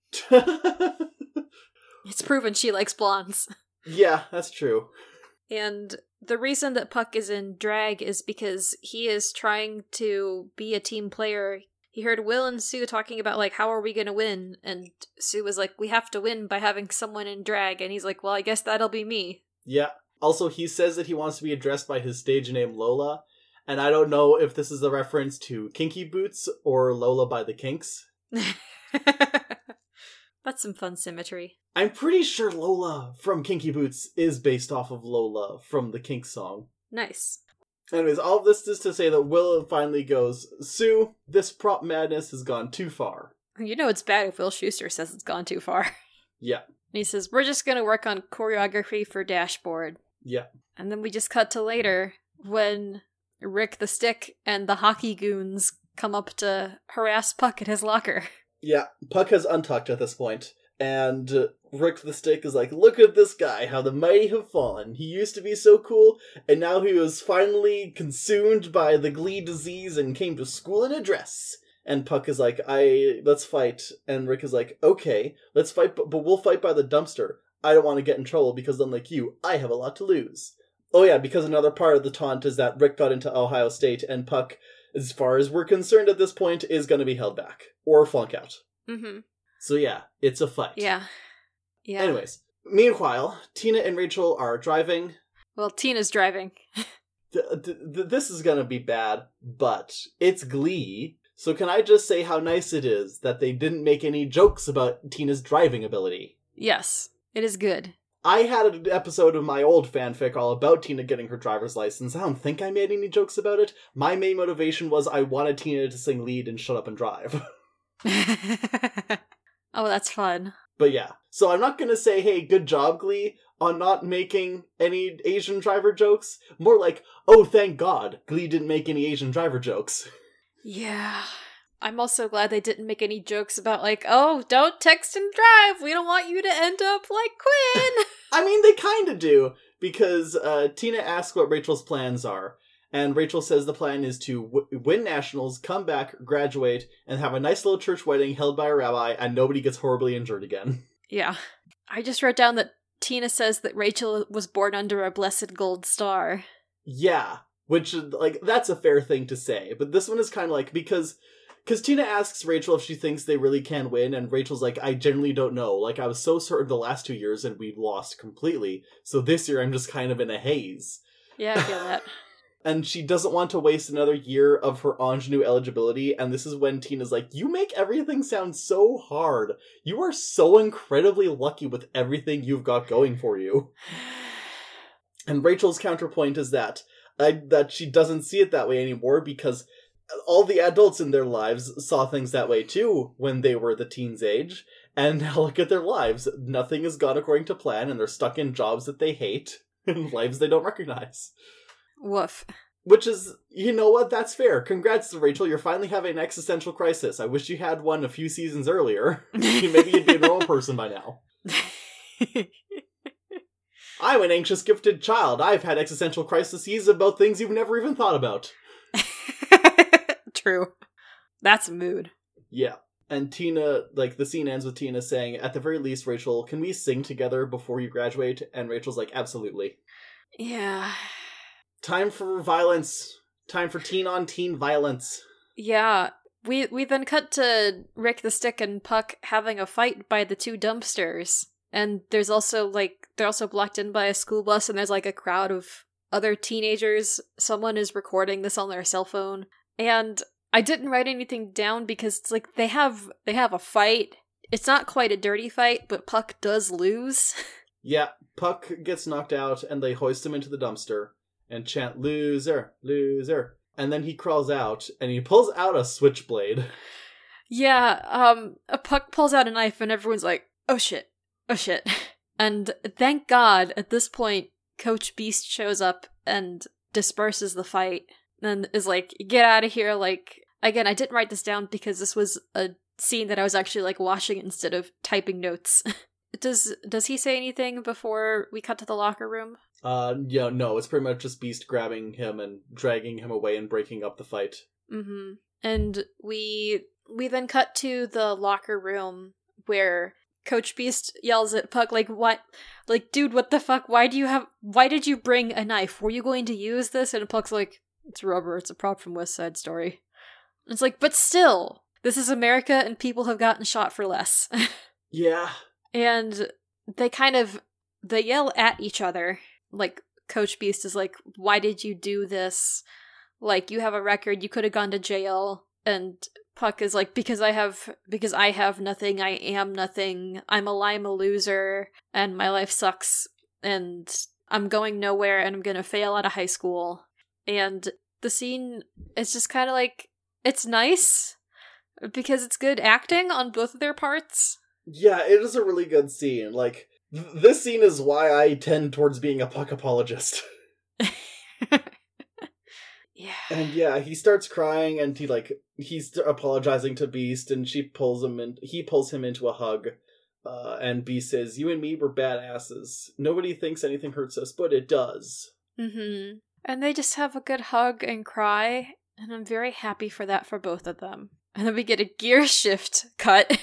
It's proven she likes blondes.
Yeah, that's true.
And the reason that Puck is in drag is because he is trying to be a team player. He heard Will and Sue talking about like how are we going to win and Sue was like we have to win by having someone in drag and he's like well I guess that'll be me.
Yeah. Also, he says that he wants to be addressed by his stage name Lola, and I don't know if this is a reference to Kinky Boots or Lola by the Kinks.
That's some fun symmetry.
I'm pretty sure Lola from Kinky Boots is based off of Lola from the Kink song.
Nice.
Anyways, all this is to say that Will finally goes, Sue, this prop madness has gone too far.
You know it's bad if Will Schuester says it's gone too far.
Yeah,
And he says, We're just gonna work on choreography for Dashboard.
yeah.
And then we just cut to later when Rick the Stick and the hockey goons come up to harass Puck at his locker.
Yeah, Puck has untucked at this point, and Rick the Stick is like, look at this guy, how the mighty have fallen. He used to be so cool, and now he was finally consumed by the glee disease and came to school in a dress. And Puck is like, I, let's fight. And Rick is like, okay, let's fight, but, but we'll fight by the dumpster. I don't want to get in trouble because unlike you, I have a lot to lose. Oh yeah, because another part of the taunt is that Rick got into Ohio State and Puck, as far as we're concerned at this point, is going to be held back. Or flunk out.
Mm-hmm.
So yeah, it's a fight.
Yeah. Yeah.
Anyways, meanwhile, Tina and Rachel are driving.
Well, Tina's driving.
Th- th- th- this is gonna be bad, but it's Glee. So can I just say how nice it is that they didn't make any jokes about Tina's driving ability?
Yes. It is good.
I had an episode of my old fanfic all about Tina getting her driver's license. I don't think I made any jokes about it. My main motivation was I wanted Tina to sing lead and shut up and drive.
oh, that's fun.
but yeah, so I'm not gonna say, hey, good job, Glee, on not making any Asian driver jokes. More like, oh, thank God, Glee didn't make any Asian driver jokes.
Yeah. I'm also glad they didn't make any jokes about, like, oh, don't text and drive. We don't want you to end up like Quinn.
I mean, they kind of do, because uh, Tina asks what Rachel's plans are. And Rachel says the plan is to w- win nationals, come back, graduate, and have a nice little church wedding held by a rabbi, and nobody gets horribly injured again.
yeah. I just wrote down that Tina says that Rachel was born under a blessed gold star.
Yeah, which like that's a fair thing to say, but this one is kind of like because because Tina asks Rachel if she thinks they really can win, and Rachel's like, I genuinely don't know. Like I was so certain the last two years, and we lost completely. So this year, I'm just kind of in a haze.
Yeah, I feel that.
and she doesn't want to waste another year of her ingenue eligibility and this is when tina's like you make everything sound so hard. You are so incredibly lucky with everything you've got going for you. And rachel's counterpoint is that uh, that she doesn't see it that way anymore because all the adults in their lives saw things that way too when they were the teens age. And now look at their lives. Nothing has gone according to plan and they're stuck in jobs that they hate and lives they don't recognize
Woof.
which is, you know what? That's fair. Congrats, Rachel. You're finally having an existential crisis. I wish you had one a few seasons earlier. Maybe you'd be a normal person by now. I'm an anxious, gifted child. I've had existential crises about things you've never even thought about.
True. That's a mood.
Yeah. And Tina, like, the scene ends with Tina saying, At the very least, Rachel, can we sing together before you graduate? And Rachel's like, Absolutely.
Yeah.
Time for violence. Time for teen on teen violence.
Yeah. We we then cut to Rick the Stick and Puck having a fight by the two dumpsters. And there's also like they're also blocked in by a school bus and there's like a crowd of other teenagers. Someone is recording this on their cell phone. And I didn't write anything down because it's like they have they have a fight. It's not quite a dirty fight, but Puck does lose.
Yeah, Puck gets knocked out and they hoist him into the dumpster and chant loser, loser. And then he crawls out and he pulls out a switchblade.
Yeah, um, a puck pulls out a knife and everyone's like, oh shit, oh shit. And thank God, at this point, Coach Beiste shows up and disperses the fight and is like, get out of here. Like, again, I didn't write this down because this was a scene that I was actually like watching instead of typing notes. does does he say anything before we cut to the locker room?
Uh, yeah, no, it's pretty much just Beiste grabbing him and dragging him away and breaking up the fight.
Mm-hmm. And we we then cut to the locker room where Coach Beiste yells at Puck like what like dude what the fuck? Why do you have why did you bring a knife? Were you going to use this? And Puck's like it's rubber. It's a prop from West Side Story. It's like but still this is America and people have gotten shot for less.
Yeah.
and they kind of they yell at each other like Coach Beiste is like why did you do this? Like you have a record. You could have gone to jail. And Puck is like because I have because I have nothing. I am nothing. I'm a I'm a loser and my life sucks and I'm going nowhere and I'm to fail out of high school. And the scene is just kind of like it's nice because it's good acting on both of their parts.
Yeah, it is a really good scene. Like, this scene is why I tend towards being a Puck apologist.
yeah
And yeah, he starts crying and he like he's apologizing to Beiste and she pulls him and he pulls him into a hug. Uh, and Beiste says, "You and me were badasses. Nobody thinks anything hurts us, but it does."
mm-hmm and they just have a good hug and cry and I'm very happy for that for both of them and then we get a gear shift cut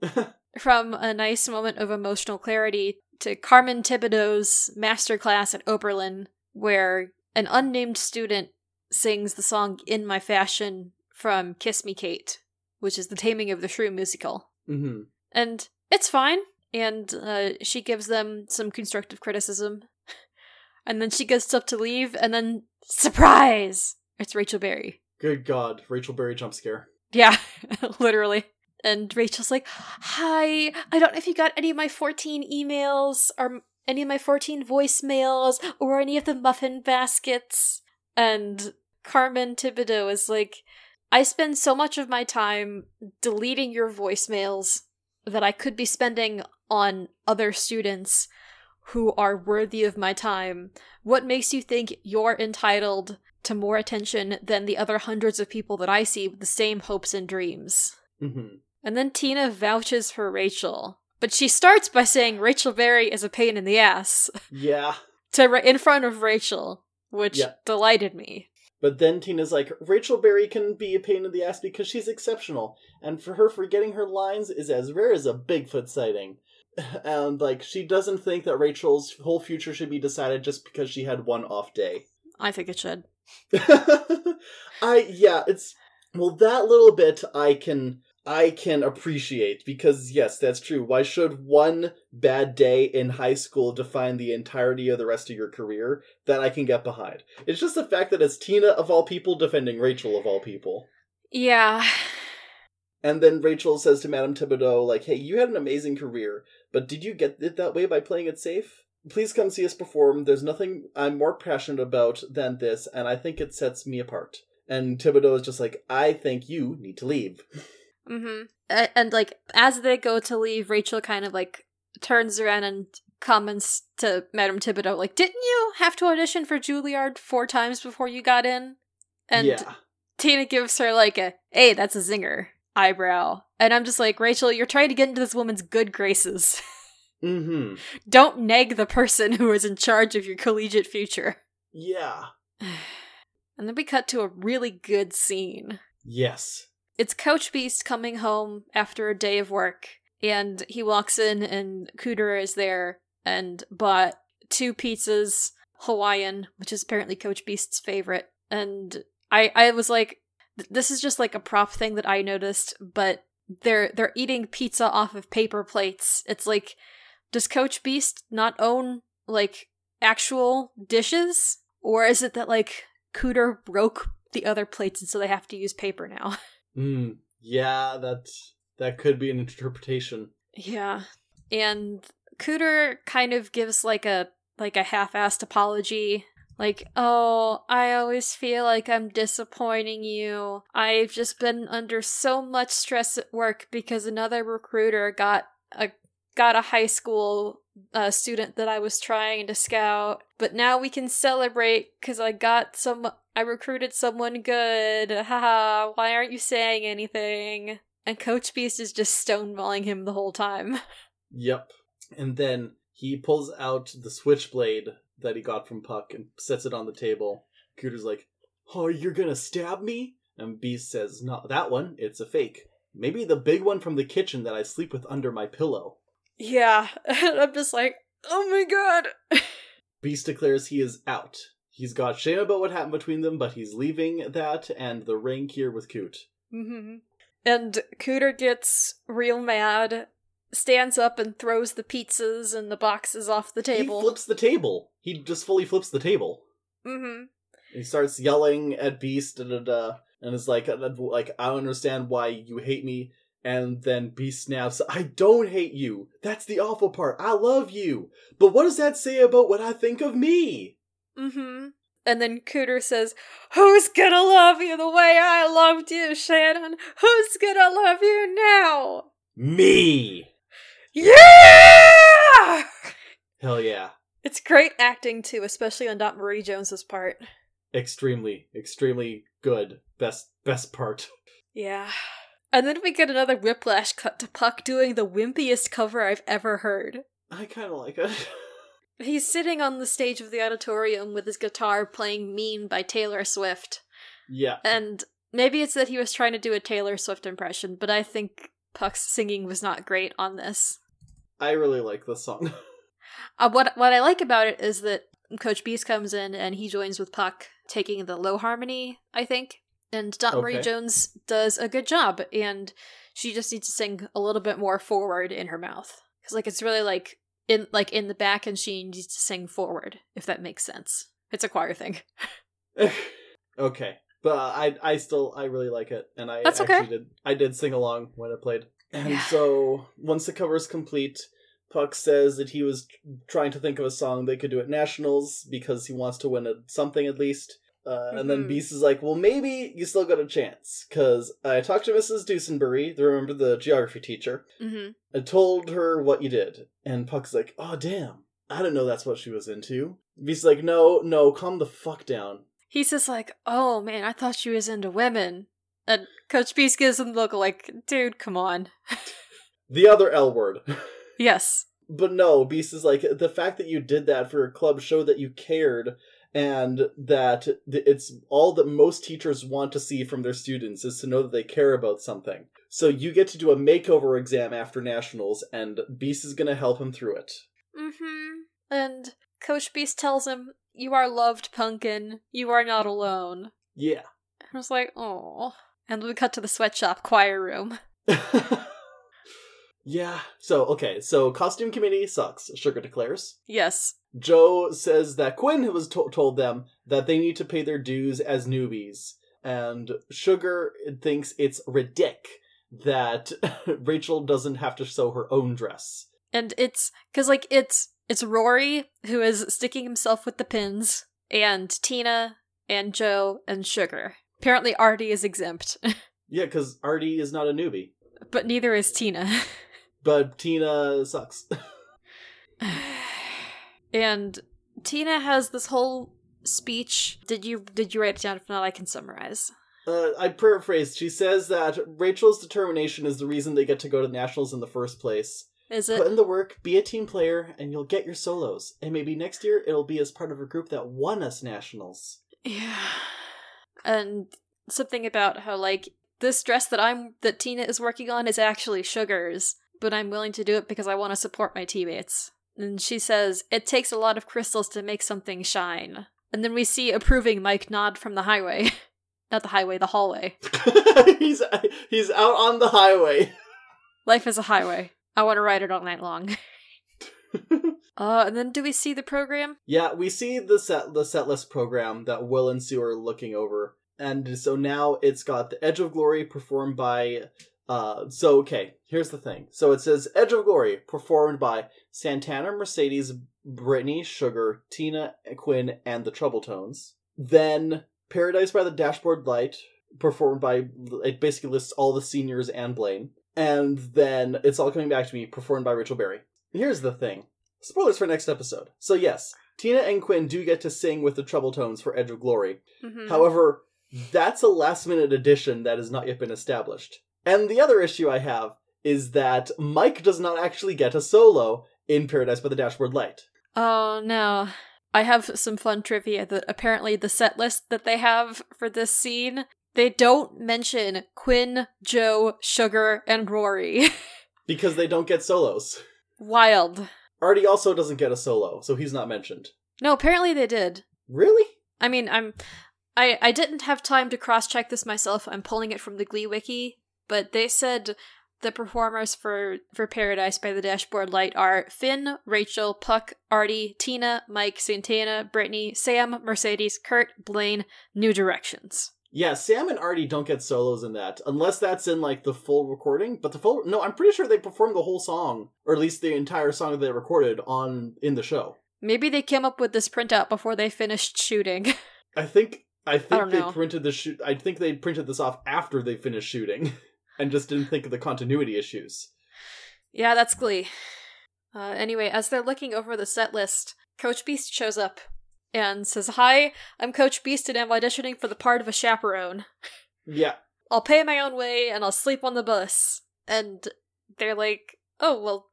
from a nice moment of emotional clarity to Carmen Tibideaux's masterclass at Oberlin, where an unnamed student sings the song In My Fashion from Kiss Me Kate, which is the Taming of the Shrew musical.
Mm-hmm.
And it's fine. And uh, she gives them some constructive criticism. and then she gets up to leave, and then surprise! It's Rachel Berry.
Good God, Rachel Berry jump scare.
Yeah, literally. And Rachel's like, Hi, I don't know if you got any of my 14 emails or any of my 14 voicemails or any of the muffin baskets. And Carmen Tibideaux is like, I spend so much of my time deleting your voicemails that I could be spending on other students who are worthy of my time. What makes you think you're entitled to more attention than the other hundreds of people that I see with the same hopes and dreams?
Mm-hmm.
And then Tina vouches for Rachel. But she starts by saying Rachel Berry is a pain in the ass
Yeah.
to in front of Rachel, which
Yeah.
delighted me.
But then Tina's like, Rachel Berry can be a pain in the ass because she's exceptional, and for her forgetting her lines is as rare as a Bigfoot sighting. And like, she doesn't think that Rachel's whole future should be decided just because she had one off day.
I think it should.
I yeah, it's well that little bit I can I can appreciate because yes, that's true. Why should one bad day in high school define the entirety of the rest of your career? That I can get behind. It's just the fact that it's Tina of all people defending Rachel of all people.
Yeah.
And then Rachel says to Madame Tibideaux, like, hey, you had an amazing career, but did you get it that way by playing it safe? Please come see us perform. There's nothing I'm more passionate about than this, and I think it sets me apart. And Tibideaux is just like, I think you need to leave.
Mm-hmm. And, and like as they go to leave, Rachel kind of like turns around and comments to Madame Tibideaux, like, "Didn't you have to audition for Juilliard four times before you got in?" And
yeah.
Tina gives her like a, "Hey, that's a zinger." Eyebrow, and I'm just like, Rachel, you're trying to get into this woman's good graces.
Mm-hmm.
Don't neg the person who is in charge of your collegiate future.
Yeah.
And then we cut to a really good scene.
Yes.
It's Coach Beiste coming home after a day of work, and he walks in, and Cooter is there and bought two pizzas, Hawaiian, which is apparently Coach Beiste's favorite. And I, I was like, this is just like a prop thing that I noticed, but they're they're eating pizza off of paper plates. It's like, does Coach Beiste not own like actual dishes, or is it that like Cooter broke the other plates and so they have to use paper now?
Mm. Yeah, that that could be an interpretation.
Yeah. And Cooter kind of gives like a like a half-assed apology. Like, "Oh, I always feel like I'm disappointing you. I've just been under so much stress at work because another recruiter got a got a high school uh, student that I was trying to scout. But now we can celebrate because I got some. I recruited someone good. Haha. Why aren't you saying anything? And Coach Beiste is just stonewalling him the whole time.
Yep. And then he pulls out the switchblade that he got from Puck and sets it on the table. Cooter's like, Oh, you're gonna stab me? And Beiste says, Not that one, it's a fake. Maybe the big one from the kitchen that I sleep with under my pillow.
Yeah, And I'm just like, oh my god.
Beiste declares he is out. He's got shame about what happened between them, but he's leaving that and the ring here with Coot.
hmm And Cooter gets real mad, stands up and throws the pizzas and the boxes off the table.
He flips the table. He just fully flips the table.
hmm
He starts yelling at Beiste da, da, da, and is like, uh, like I don't understand why you hate me. And then Beiste snaps, I don't hate you. That's the awful part. I love you. But what does that say about what I think of me?
Hmm And then Cooter says, Who's gonna love you the way I loved you, Shannon? Who's gonna love you now?
Me!
Yeah!
Hell yeah.
It's great acting too, especially on Dot Marie Jones's part.
Extremely, extremely good. Best, best part.
Yeah. And then we get another whiplash cut to Puck doing the wimpiest cover I've ever heard.
I kind of like it.
He's sitting on the stage of the auditorium with his guitar playing Mean by Taylor Swift.
yeah.
And maybe it's that he was trying to do a Taylor Swift impression, but I think Puck's singing was not great on this.
I really like this song.
Uh, what what I like about it is that Coach Beiste comes in and he joins with Puck, taking the low harmony, I think. And Dot Marie
Okay.
Jones does a good job, and she just needs to sing a little bit more forward in her mouth. Because like it's really like in like in the back and she needs to sing forward, if that makes sense. It's a choir thing.
okay, but I I still I really like it, and I
That's
actually
okay.
did I did sing along when it played. And
Yeah.
so once the cover is complete, Puck says that he was trying to think of a song they could do at nationals because he wants to win a, something at least. Uh, And then
Mhm.
Beiste is like, "Well, maybe you still got a chance." Because I talked to Mrs. Dusenbury, the remember the geography teacher.
Mm-hmm.
I told her what you did, and Puck's like, "Oh damn, I didn't know that's what she was into." Beiste's like, "No, no, calm the fuck down."
He's just like, oh man, I thought she was into women. And Coach Beiste gives him the look like, dude, come on.
The other L word.
Yes.
but no, Beiste is like, the fact that you did that for a club showed that you cared and that it's all that most teachers want to see from their students is to know that they care about something. So you get to do a makeover exam after nationals, and Beiste is going to help him through it.
Mm-hmm. And Coach Beiste tells him, you are loved, Pumpkin. You are not alone.
Yeah.
I was like, oh. And we cut to the sweatshop choir room.
yeah. So, okay, so costume committee sucks, Sugar declares.
Yes.
Joe says that Quinn was to- told them that they need to pay their dues as newbies, and Sugar thinks it's ridic that Rachel doesn't have to sew her own dress.
And it's because like it's it's Rory who is sticking himself with the pins, and Tina and Joe and Sugar. Apparently Artie is exempt,
Yeah, because Artie is not a newbie,
but neither is Tina.
but Tina sucks.
and Tina has this whole speech. Did you did you write it down? If not, I can summarize.
Uh, I paraphrased. She says that Rachel's determination is the reason they get to go to nationals in the first place.
Is it?
Put in the work, be a team player, and you'll get your solos. And maybe next year it'll be as part of a group that won us nationals.
Yeah. And something about how like this dress that I'm that Tina is working on is actually Sugar's, but I'm willing to do it because I want to support my teammates. And she says, "It takes a lot of crystals to make something shine." And then we see approving Mike nod from the highway. Not the highway, the hallway.
he's he's out on the highway.
Life is a highway. I want to ride it all night long. uh, and then do we see the program?
yeah, we see the set the set list program that Will and Sue are looking over, and so now it's got the Edge of Glory performed by. Uh, so okay, here's the thing. So it says Edge of Glory performed by Santana, Mercedes, Brittany, Sugar, Tina, Quinn, and the Trouble Tones. Then Paradise by the Dashboard Light performed by it basically lists all the seniors and Blaine. And then it's all coming back to me, performed by Rachel Berry. Here's the thing. Spoilers for next episode. So yes, Tina and Quinn do get to sing with the Trouble Tones for Edge of Glory.
Mhm.
However, that's a last minute addition that has not yet been established. And the other issue I have is that Mike does not actually get a solo in Paradise by the Dashboard Light.
Oh no. I have some fun trivia that apparently the set list that they have for this scene, they don't mention Quinn, Joe, Sugar, and Rory.
Because they don't get solos.
Wild.
Artie also doesn't get a solo, so he's not mentioned.
No, apparently they did.
Really?
I mean, I'm I I didn't have time to cross-check this myself. I'm pulling it from the Glee wiki, but they said the performers for for Paradise by the Dashboard Light are Finn, Rachel, Puck, Artie, Tina, Mike, Santana, Brittany, Sam, Mercedes, Kurt, Blaine, New Directions.
Yeah, Sam and Artie don't get solos in that, unless that's in like the full recording. But the full no, I'm pretty sure they performed the whole song, or at least the entire song that they recorded on in the show.
Maybe they came up with this printout before they finished shooting.
I think I think
don't
they
know.
printed the shoot. I think they printed this off after they finished shooting, and just didn't think of the continuity issues.
yeah, that's Glee. Uh, anyway, as they're looking over the set list, Coach Beiste shows up and says, Hi, I'm Coach Beiste and I'm auditioning for the part of a chaperone.
Yeah,
I'll pay my own way and I'll sleep on the bus. And they're like, Oh, well,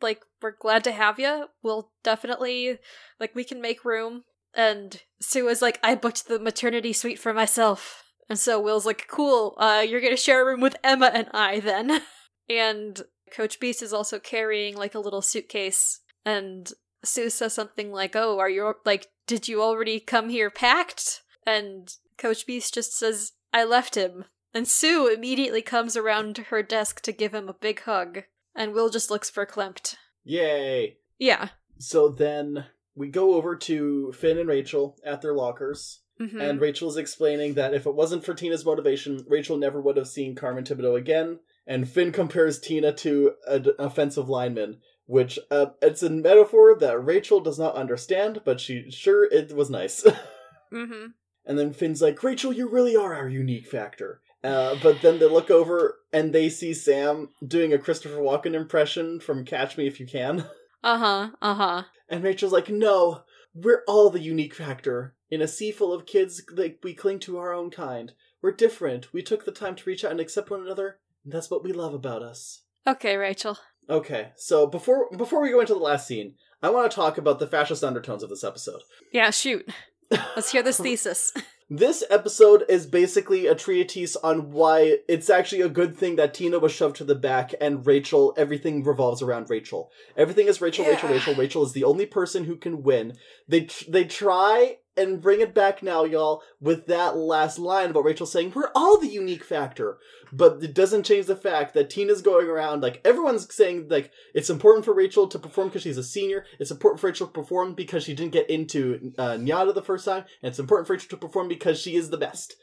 like, we're glad to have you. We'll definitely, like, we can make room. And Sue is like, I booked the maternity suite for myself. And so Will's like, Cool, uh, you're gonna share a room with Emma and I then. and Coach Beiste is also carrying, like, a little suitcase. And Sue says something like, "Oh, are you like? Did you already come here packed?" And Coach Beiste just says, I left him. And Sue immediately comes around to her desk to give him a big hug. And Will just looks verklempt.
Yay.
Yeah.
So then we go over to Finn and Rachel at their lockers.
Mhm.
And Rachel's explaining that if it wasn't for Tina's motivation, Rachel never would have seen Carmen Tibideaux again. And Finn compares Tina to an offensive lineman, which uh, it's a metaphor that Rachel does not understand, but she sure it was nice.
Mhm.
and then Finn's like, Rachel, you really are our unique factor. Uh, but then they look over and they see Sam doing a Christopher Walken impression from Catch Me If You Can.
Uh-huh. Uh-huh.
And Rachel's like, no, we're all the unique factor. In a sea full of kids, like we cling to our own kind. We're different. We took the time to reach out and accept one another, and that's what we love about us.
Okay, Rachel.
Okay, so before before we go into the last scene, I want to talk about the fascist undertones of this episode.
Yeah, shoot. Let's hear this thesis.
This episode is basically a treatise on why it's actually a good thing that Tina was shoved to the back and Rachel, everything revolves around Rachel. Everything is Rachel, Rachel, Rachel. Rachel is the only person who can win. They tr- they try and bring it back now, y'all, with that last line about Rachel saying, We're all the unique factor. But it doesn't change the fact that Tina's going around, like, everyone's saying, like, it's important for Rachel to perform because she's a senior. It's important for Rachel to perform because she didn't get into uh, Nyada the first time. And it's important for Rachel to perform because she is the best.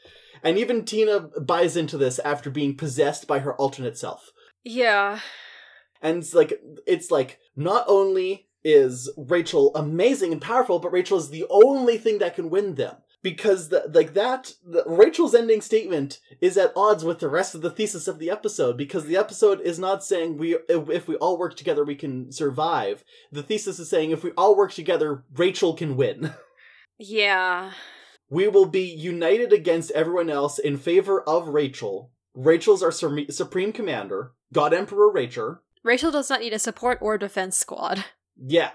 And even Tina buys into this after being possessed by her alternate self.
Yeah.
And it's like, it's like, not only is Rachel amazing and powerful, but Rachel is the only thing that can win them. Because the, like that, the, Rachel's ending statement is at odds with the rest of the thesis of the episode. Because the episode is not saying we, if, if we all work together, we can survive. The thesis is saying if we all work together, Rachel can win.
Yeah.
We will be united against everyone else in favor of Rachel. Rachel's our sur- supreme commander, God Emperor Rachel.
Rachel does not need a support or defense squad.
Yeah.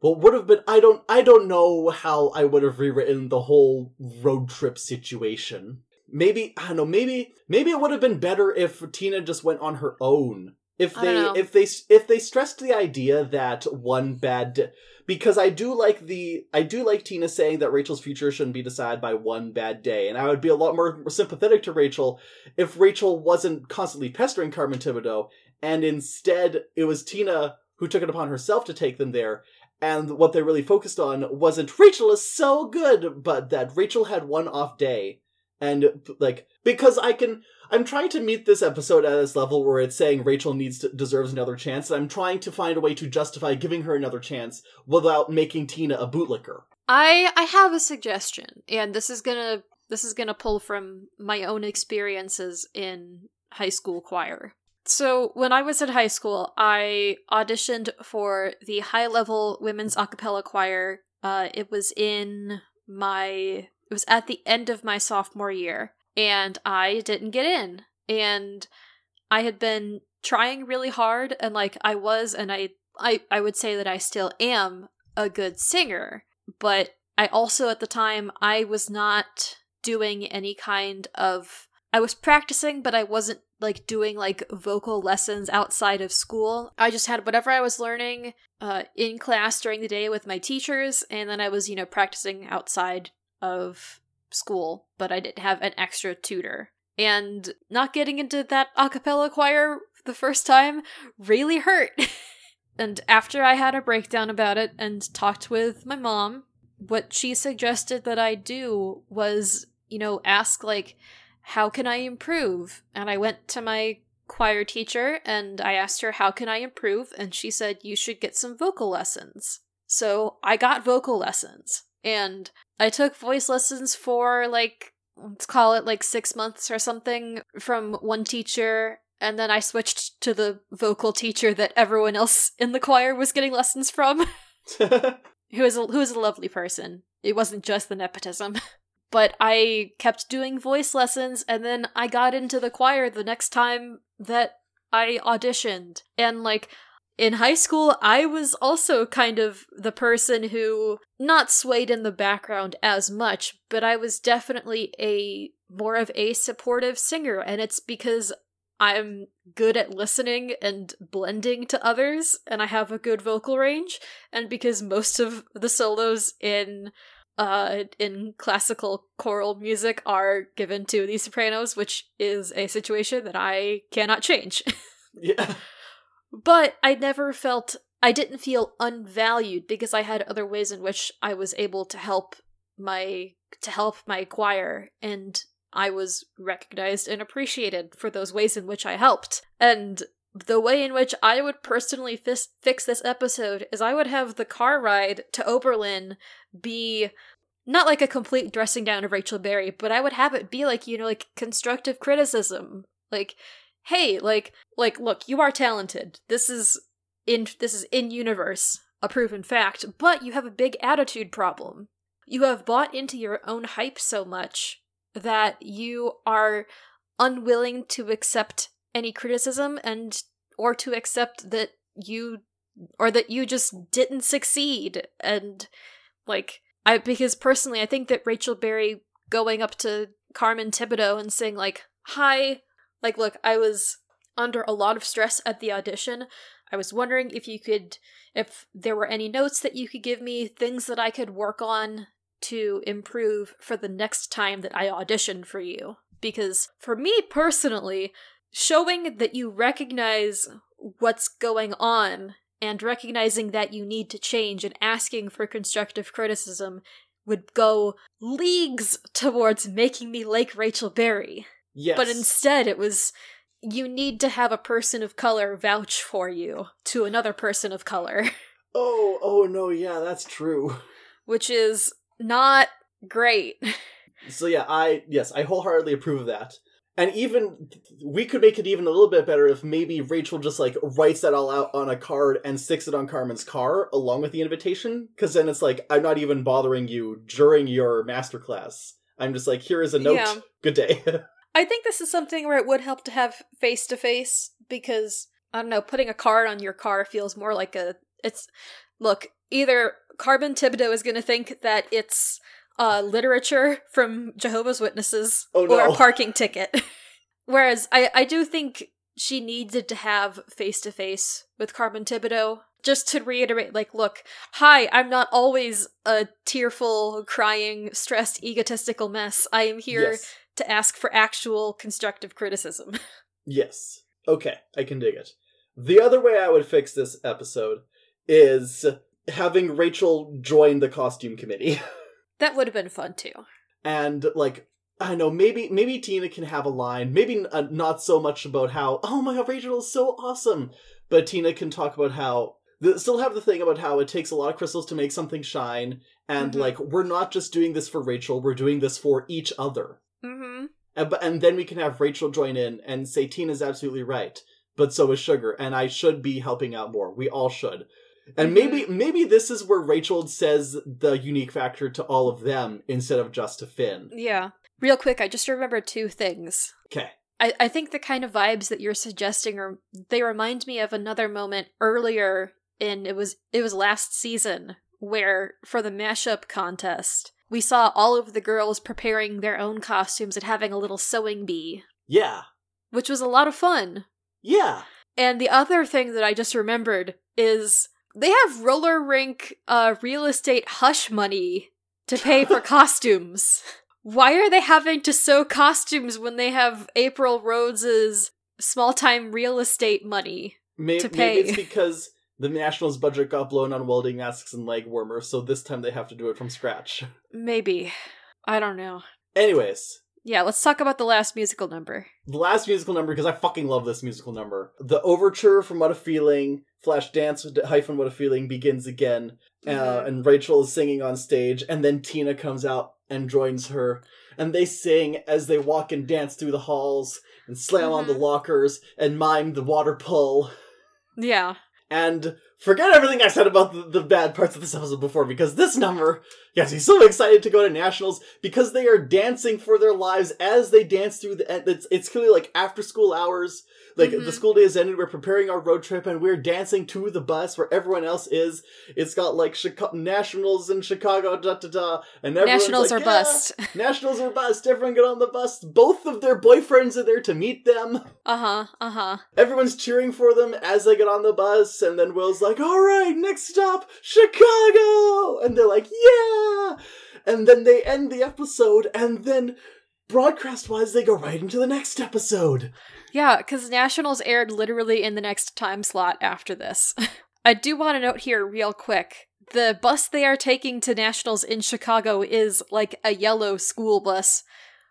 What would have been I don't I don't know how I would have rewritten the whole road trip situation. Maybe I don't know, maybe maybe it would have been better if Tina just went on her own. If they if they if they stressed the idea that one bad d- because I do like the I do like Tina saying that Rachel's future shouldn't be decided by one bad day, and I would be a lot more sympathetic to Rachel if Rachel wasn't constantly pestering Carmen Tibideaux, and instead it was Tina who took it upon herself to take them there. And what they really focused on wasn't Rachel is so good, but that Rachel had one off day. And like because I can I'm trying to meet this episode at this level where it's saying Rachel needs to, deserves another chance, and I'm trying to find a way to justify giving her another chance without making Tina a bootlicker.
I I have a suggestion, and this is gonna this is gonna pull from my own experiences in high school choir. So when I was in high school, I auditioned for the high level women's a cappella choir. Uh, it was in my it was at the end of my sophomore year, and I didn't get in. And I had been trying really hard, and like I was, and I I I would say that I still am a good singer but I also at the time I was not doing any kind of I was practicing but I wasn't like doing like vocal lessons outside of school. I just had whatever I was learning uh in class during the day with my teachers and then I was, you know, practicing outside of school, but I didn't have an extra tutor. And not getting into that a cappella choir the first time really hurt. And after I had a breakdown about it and talked with my mom, what she suggested that I do was, you know, ask, like, how can I improve? And I went to my choir teacher and I asked her, how can I improve? And she said, you should get some vocal lessons. So I got vocal lessons. And I took voice lessons for, like, let's call it like six months or something from one teacher and then I switched to the vocal teacher that everyone else in the choir was getting lessons from, who was a, who was a lovely person. It wasn't just the nepotism. But I kept doing voice lessons, and then I got into the choir the next time that I auditioned. And like, in high school, I was also kind of the person who not swayed in the background as much, but I was definitely a more of a supportive singer, and it's because I'm good at listening and blending to others, and I have a good vocal range, and because most of the solos in uh, in classical choral music are given to the sopranos, which is a situation that I cannot change.
Yeah.
but I never felt I didn't feel unvalued because I had other ways in which I was able to help my to help my choir and I was recognized and appreciated for those ways in which I helped. And the way in which I would personally fis- fix this episode is I would have the car ride to Oberlin be not like a complete dressing down of Rachel Berry, but I would have it be like, you know, like constructive criticism. Like, hey, like like look, you are talented. This is in this is in universe, a proven fact, but you have a big attitude problem. You have bought into your own hype so much that you are unwilling to accept any criticism and or to accept that you or that you just didn't succeed. And like I because personally I think that Rachel Berry going up to Carmen Tibideaux and saying like hi like look I was under a lot of stress at the audition. I was wondering if you could if there were any notes that you could give me things that I could work on to improve for the next time that I audition for you. Because for me personally showing that you recognize what's going on and recognizing that you need to change and asking for constructive criticism would go leagues towards making me like Rachel Berry.
Yes.
But instead, it was you need to have a person of color vouch for you to another person of color,
oh, oh no, yeah, that's true.
which is not great.
So yeah, I yes, I wholeheartedly approve of that. And even we could make it even a little bit better if maybe Rachel just like writes that all out on a card and sticks it on Carmen's car along with the invitation. Because then it's like I'm not even bothering you during your masterclass. I'm just like, here is a note.
Yeah.
Good day.
I think this is something where it would help to have face to face because I don't know, putting a card on your car feels more like a it's look, either Carmen Tibideaux is gonna think that it's uh literature from Jehovah's Witnesses
Oh,
or a parking ticket. Whereas I, I do think she needed to have face to face with Carmen Tibideaux just to reiterate, like, look, hi, I'm not always a tearful, crying, stressed, egotistical mess. I am here
yes.
to ask for actual constructive criticism.
Yes. Okay, I can dig it. The other way I would fix this episode is having Rachel join the costume committee.
that would have been fun too.
and like I don't know, maybe maybe Tina can have a line. Maybe uh, not so much about how oh my god, Rachel is so awesome, but Tina can talk about how the, still have the thing about how it takes a lot of crystals to make something shine, and
Mhm.
like we're not just doing this for Rachel, we're doing this for each other.
Mm-hmm.
And, but and then we can have Rachel join in and say Tina's absolutely right, but so is Sugar, and I should be helping out more. We all should. And
Mhm.
maybe maybe this is where Rachel says the unique factor to all of them instead of just to Finn.
Yeah. Real quick, I just remembered two things.
Okay.
I, I think the kind of vibes that you're suggesting are they remind me of another moment earlier in it was it was last season where for the mashup contest we saw all of the girls preparing their own costumes and having a little sewing bee,
Yeah.
which was a lot of fun.
Yeah.
And the other thing that I just remembered is they have roller rink uh real estate hush money to pay for costumes. Why are they having to sew costumes when they have April Rhodes's small time real estate money?
Maybe,
To
maybe it's because the Nationals budget got blown on welding masks and leg warmers, so this time they have to do it from scratch.
Maybe. I don't know.
Anyways,
Yeah, let's talk about the last musical number.
the last musical number, because I fucking love this musical number. The overture from What a Feeling, Flash Dance hyphen What a Feeling begins again, uh,
Mhm.
and Rachel is singing on stage, and then Tina comes out and joins her, and they sing as they walk and dance through the halls, and slam on the
Mhm.
lockers, and mime the water pull.
Yeah.
And forget everything I said about the, the bad parts of this episode before, because this number gets he's so excited to go to nationals because they are dancing for their lives as they dance through the. It's, it's clearly like after school hours. Like
Mhm.
the school day has ended, we're preparing our road trip, and we're dancing to the bus where everyone else is. It's got like Chica- nationals in Chicago, da da da, and everyone's
Nationals
like,
are
"Yeah,
bust.
Nationals are bust. Everyone get on the bus. Both of their boyfriends are there to meet them.
Uh huh. Uh huh.
Everyone's cheering for them as they get on the bus, and then Will's like, "All right, next stop, Chicago," and they're like, "Yeah!" and then they end the episode, and then broadcast wise, they go right into the next episode.
Yeah, because Nationals aired literally in the next time slot after this. I do want to note here, real quick the bus they are taking to Nationals in Chicago is like a yellow school bus,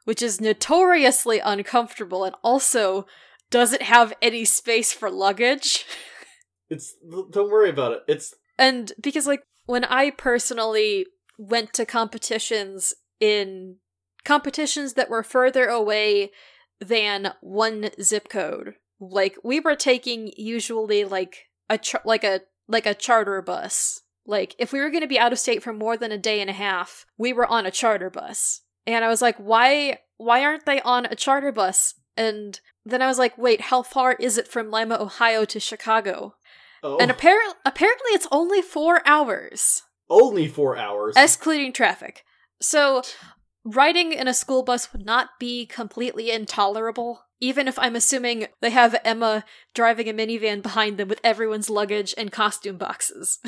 which is notoriously uncomfortable and also doesn't have any space for luggage.
It's don't worry about it. It's
and because like when I personally went to competitions in competitions that were further away than one zip code, like we were taking usually like a char- like a like a charter bus. Like if we were going to be out of state for more than a day and a half, we were on a charter bus. And I was like, "Why why aren't they on a charter bus?" And then I was like, "Wait, how far is it from Lima, Ohio to Chicago?"
oh,
And apparently, apparently, it's only four hours,
only four hours.
excluding traffic. So, riding in a school bus would not be completely intolerable, even if I'm assuming they have Emma driving a minivan behind them with everyone's luggage and costume boxes.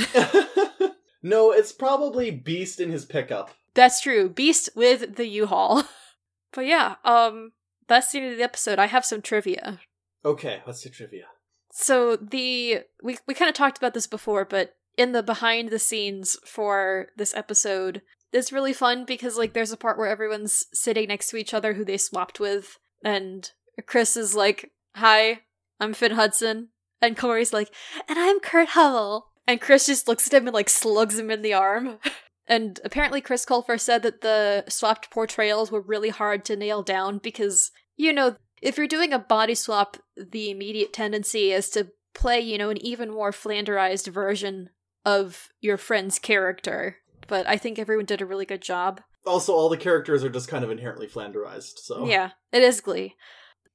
no, it's probably Beiste in his pickup.
That's true. Beiste with the U-Haul. but yeah, um, that's the end of the episode. I have some trivia.
Okay, what's the trivia?
So the we we kind of talked about this before, but in the behind the scenes for this episode, it's really fun because like there's a part where everyone's sitting next to each other who they swapped with, and Chris is like, "Hi, I'm Finn Hudson," and Cory's like, "And I'm Kurt Hummel," and Chris just looks at him and like slugs him in the arm. And apparently, Chris Colfer said that the swapped portrayals were really hard to nail down because, you know, if you're doing a body swap, the immediate tendency is to play, you know, an even more flanderized version of your friend's character. But I think everyone did a really good job.
Also, all the characters are just kind of inherently flanderized, so
Yeah, it is Glee.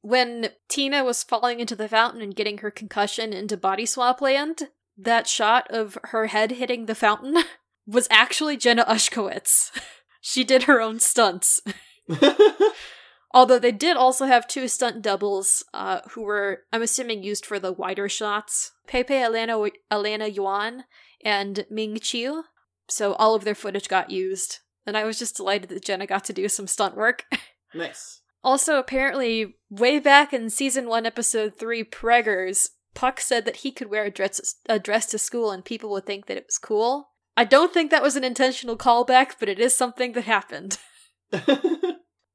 When Tina was falling into the fountain and getting her concussion into body swap land, that shot of her head hitting the fountain was actually Jenna Ushkowitz. she did her own stunts. Although they did also have two stunt doubles uh, who were, I'm assuming, used for the wider shots Pepe Elena, Elena Yuan and Ming Chiu. So all of their footage got used. And I was just delighted that Jenna got to do some stunt work.
nice.
Also, apparently, way back in season one, episode three, Preggers, Puck said that he could wear a dress, a dress to school and people would think that it was cool. I don't think that was an intentional callback, but it is something that happened.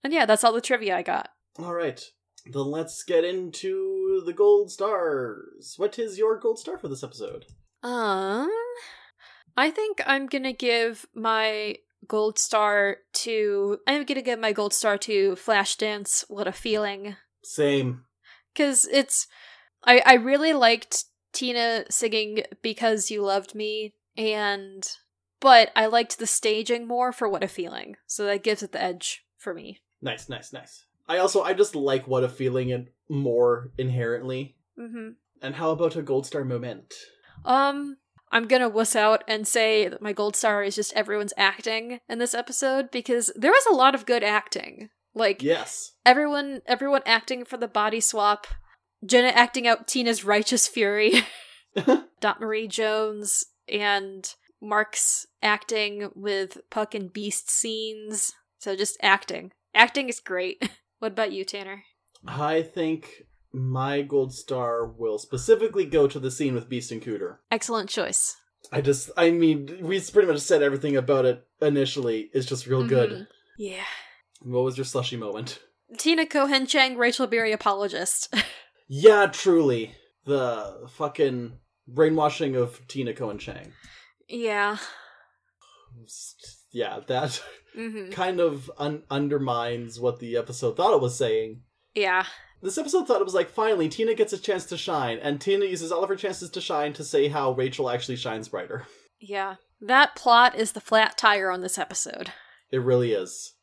And yeah, that's all the trivia I got.
all right, then let's get into the gold stars. What is your gold star for this episode?
Um, I think I'm gonna give my gold star to. I'm gonna give my gold star to Flashdance. What a feeling!
Same.
Because it's. I I really liked Tina singing "Because You Loved Me," and but I liked the staging more for "What a Feeling," so that gives it the edge for me.
Nice, nice, nice. I also I just like what a feeling it more inherently.
Mm-hmm.
And how about a gold star moment?
Um, I'm gonna wuss out and say that my gold star is just everyone's acting in this episode because there was a lot of good acting. Like
Yes.
everyone, everyone acting for the body swap. Jenna acting out Tina's righteous fury. Dot Marie Jones and Mark's acting with Puck and Beiste scenes. So just acting. Acting is great. what about you, Tanner?
I think my gold star will specifically go to the scene with Beiste and Cooter.
Excellent choice.
I just, I mean, we pretty much said everything about it initially. It's just real good.
Mhm. Yeah.
What was your slushy moment?
Tina Cohen Chang, Rachel Berry apologist.
Yeah, truly. The fucking brainwashing of Tina Cohen Chang.
yeah.
Yeah, that
hmm
kind of un- undermines what the episode thought it was saying.
Yeah.
This episode thought it was like, finally, Tina gets a chance to shine, and Tina uses all of her chances to shine to say how Rachel actually shines brighter.
Yeah. That plot is the flat tire on this episode.
It really is.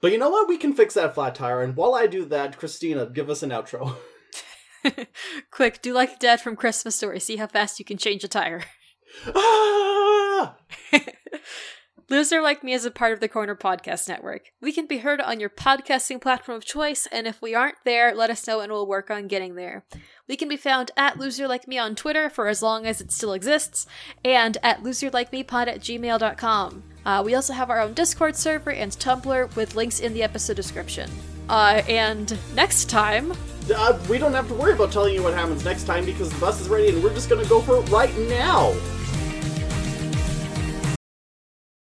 But you know what? We can fix that flat tire, and while I do that, Christina, give us an outro.
Quick, do like Dad from Christmas Story. See how fast you can change a tire.
ah!
Loser Like Me is a part of the Corner Podcast Network. We can be heard on your podcasting platform of choice, and if we aren't there, let us know and we'll work on getting there. We can be found at Loser Like Me on Twitter for as long as it still exists, and at loserlikemepod at gmail.com. Uh, we also have our own Discord server and Tumblr with links in the episode description. Uh, and next time,
Uh, we don't have to worry about telling you what happens next time because the bus is ready and we're just gonna go for it right now.